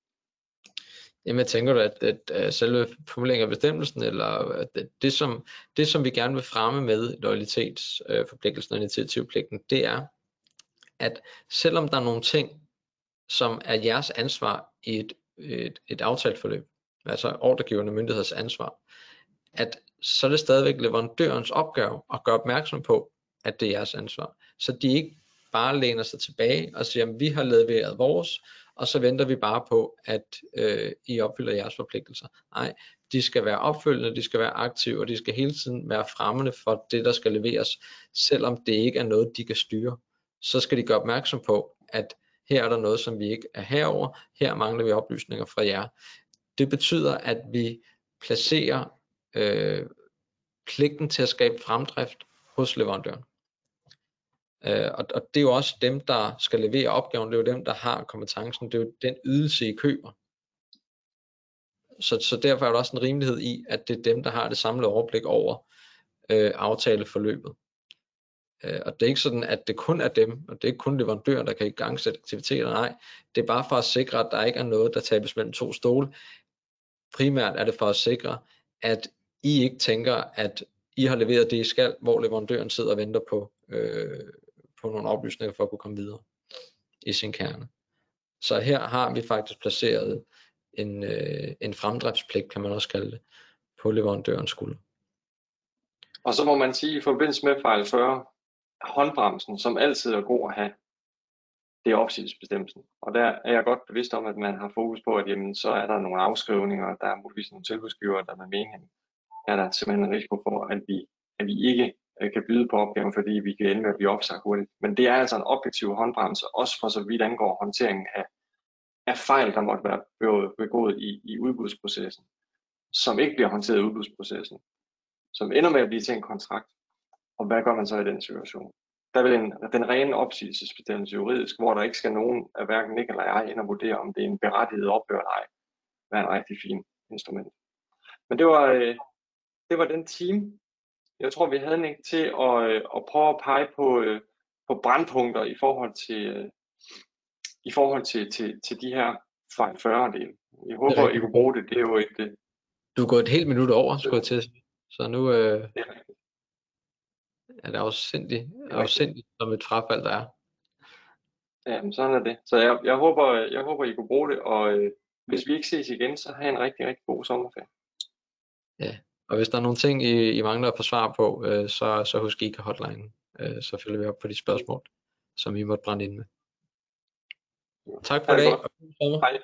Jamen tænker du, at, at, at selve formuleringen af bestemmelsen, eller at det, som, det, som vi gerne vil fremme med lojalitetsforpligtelsen og initiativpligten, det er, at selvom der er nogle ting, som er jeres ansvar i et, et, et aftaleforløb, altså ordregivende myndigheders ansvar, at så er det stadigvæk leverandørens opgave at gøre opmærksom på, at det er jeres ansvar. Så de ikke bare læner sig tilbage og siger, at vi har leveret vores, og så venter vi bare på, at øh, I opfylder jeres forpligtelser. Nej, de skal være opfølgende, de skal være aktive, og de skal hele tiden være fremmende for det, der skal leveres, selvom det ikke er noget, de kan styre. Så skal de gøre opmærksom på, at her er der noget, som vi ikke er herover, her mangler vi oplysninger fra jer. Det betyder, at vi placerer øh, pligten til at skabe fremdrift hos leverandøren. Øh, og, og det er jo også dem, der skal levere opgaven, det er jo dem, der har kompetencen, det er jo den ydelse, I køber. Så, så derfor er der også en rimelighed i, at det er dem, der har det samlede overblik over øh, aftaleforløbet. Øh, og det er ikke sådan, at det kun er dem, og det er ikke kun leverandøren, der kan i gang sætte aktiviteter, nej. Det er bare for at sikre, at der ikke er noget, der tabes mellem to stole. Primært er det for at sikre, at I ikke tænker, at I har leveret det, I skal, hvor leverandøren sidder og venter på, øh, på nogle oplysninger for at kunne komme videre i sin kerne. Så her har vi faktisk placeret en, øh, en fremdriftspligt, kan man også kalde det, på leverandørens skulder. Og så må man sige, i forbindelse med fejl 40, håndbremsen, som altid er god at have, det er opsigelsesbestemmelsen. Og der er jeg godt bevidst om, at man har fokus på, at jamen, så er der nogle afskrivninger, der er muligvis nogle tilbudsgiver, der med meningen at der simpelthen en risiko for, at vi, at vi ikke Øh, kan byde på opgaven, fordi vi kan ende med at blive opsagt hurtigt. Men det er altså en objektiv håndbremse, også for så vidt angår håndteringen af, af fejl, der måtte være begået i, i udbudsprocessen, som ikke bliver håndteret i udbudsprocessen, som ender med at blive til en kontrakt. Og hvad gør man så i den situation? Der vil den, den rene opsigelsesbestemmelse juridisk, hvor der ikke skal nogen af hverken Nick eller jeg ind og vurdere, om det er en berettiget ophør eller ej, være en rigtig fin instrument. Men det var, øh, det var den team. Jeg tror, vi havde en til at, øh, at prøve at pege på, øh, på brandpunkter i forhold til, i forhold til, til, til de her fejl 40 dele. Jeg håber, I kunne bruge det. Det er jo et... Du er gået et helt minut over, skulle jeg til. Så nu øh, er det afsindigt, afsindigt som et frafald, der er. Ja, men sådan er det. Så jeg, jeg, håber, jeg håber, I kunne bruge det, og øh, hvis vi ikke ses igen, så have en rigtig, rigtig god sommerferie. Ja, og hvis der er nogle ting, I, I mangler at få svar på, øh, så, så husk I hotline. Øh, så følger vi op på de spørgsmål, som I måtte brænde ind med. Tak for i dag. Hej.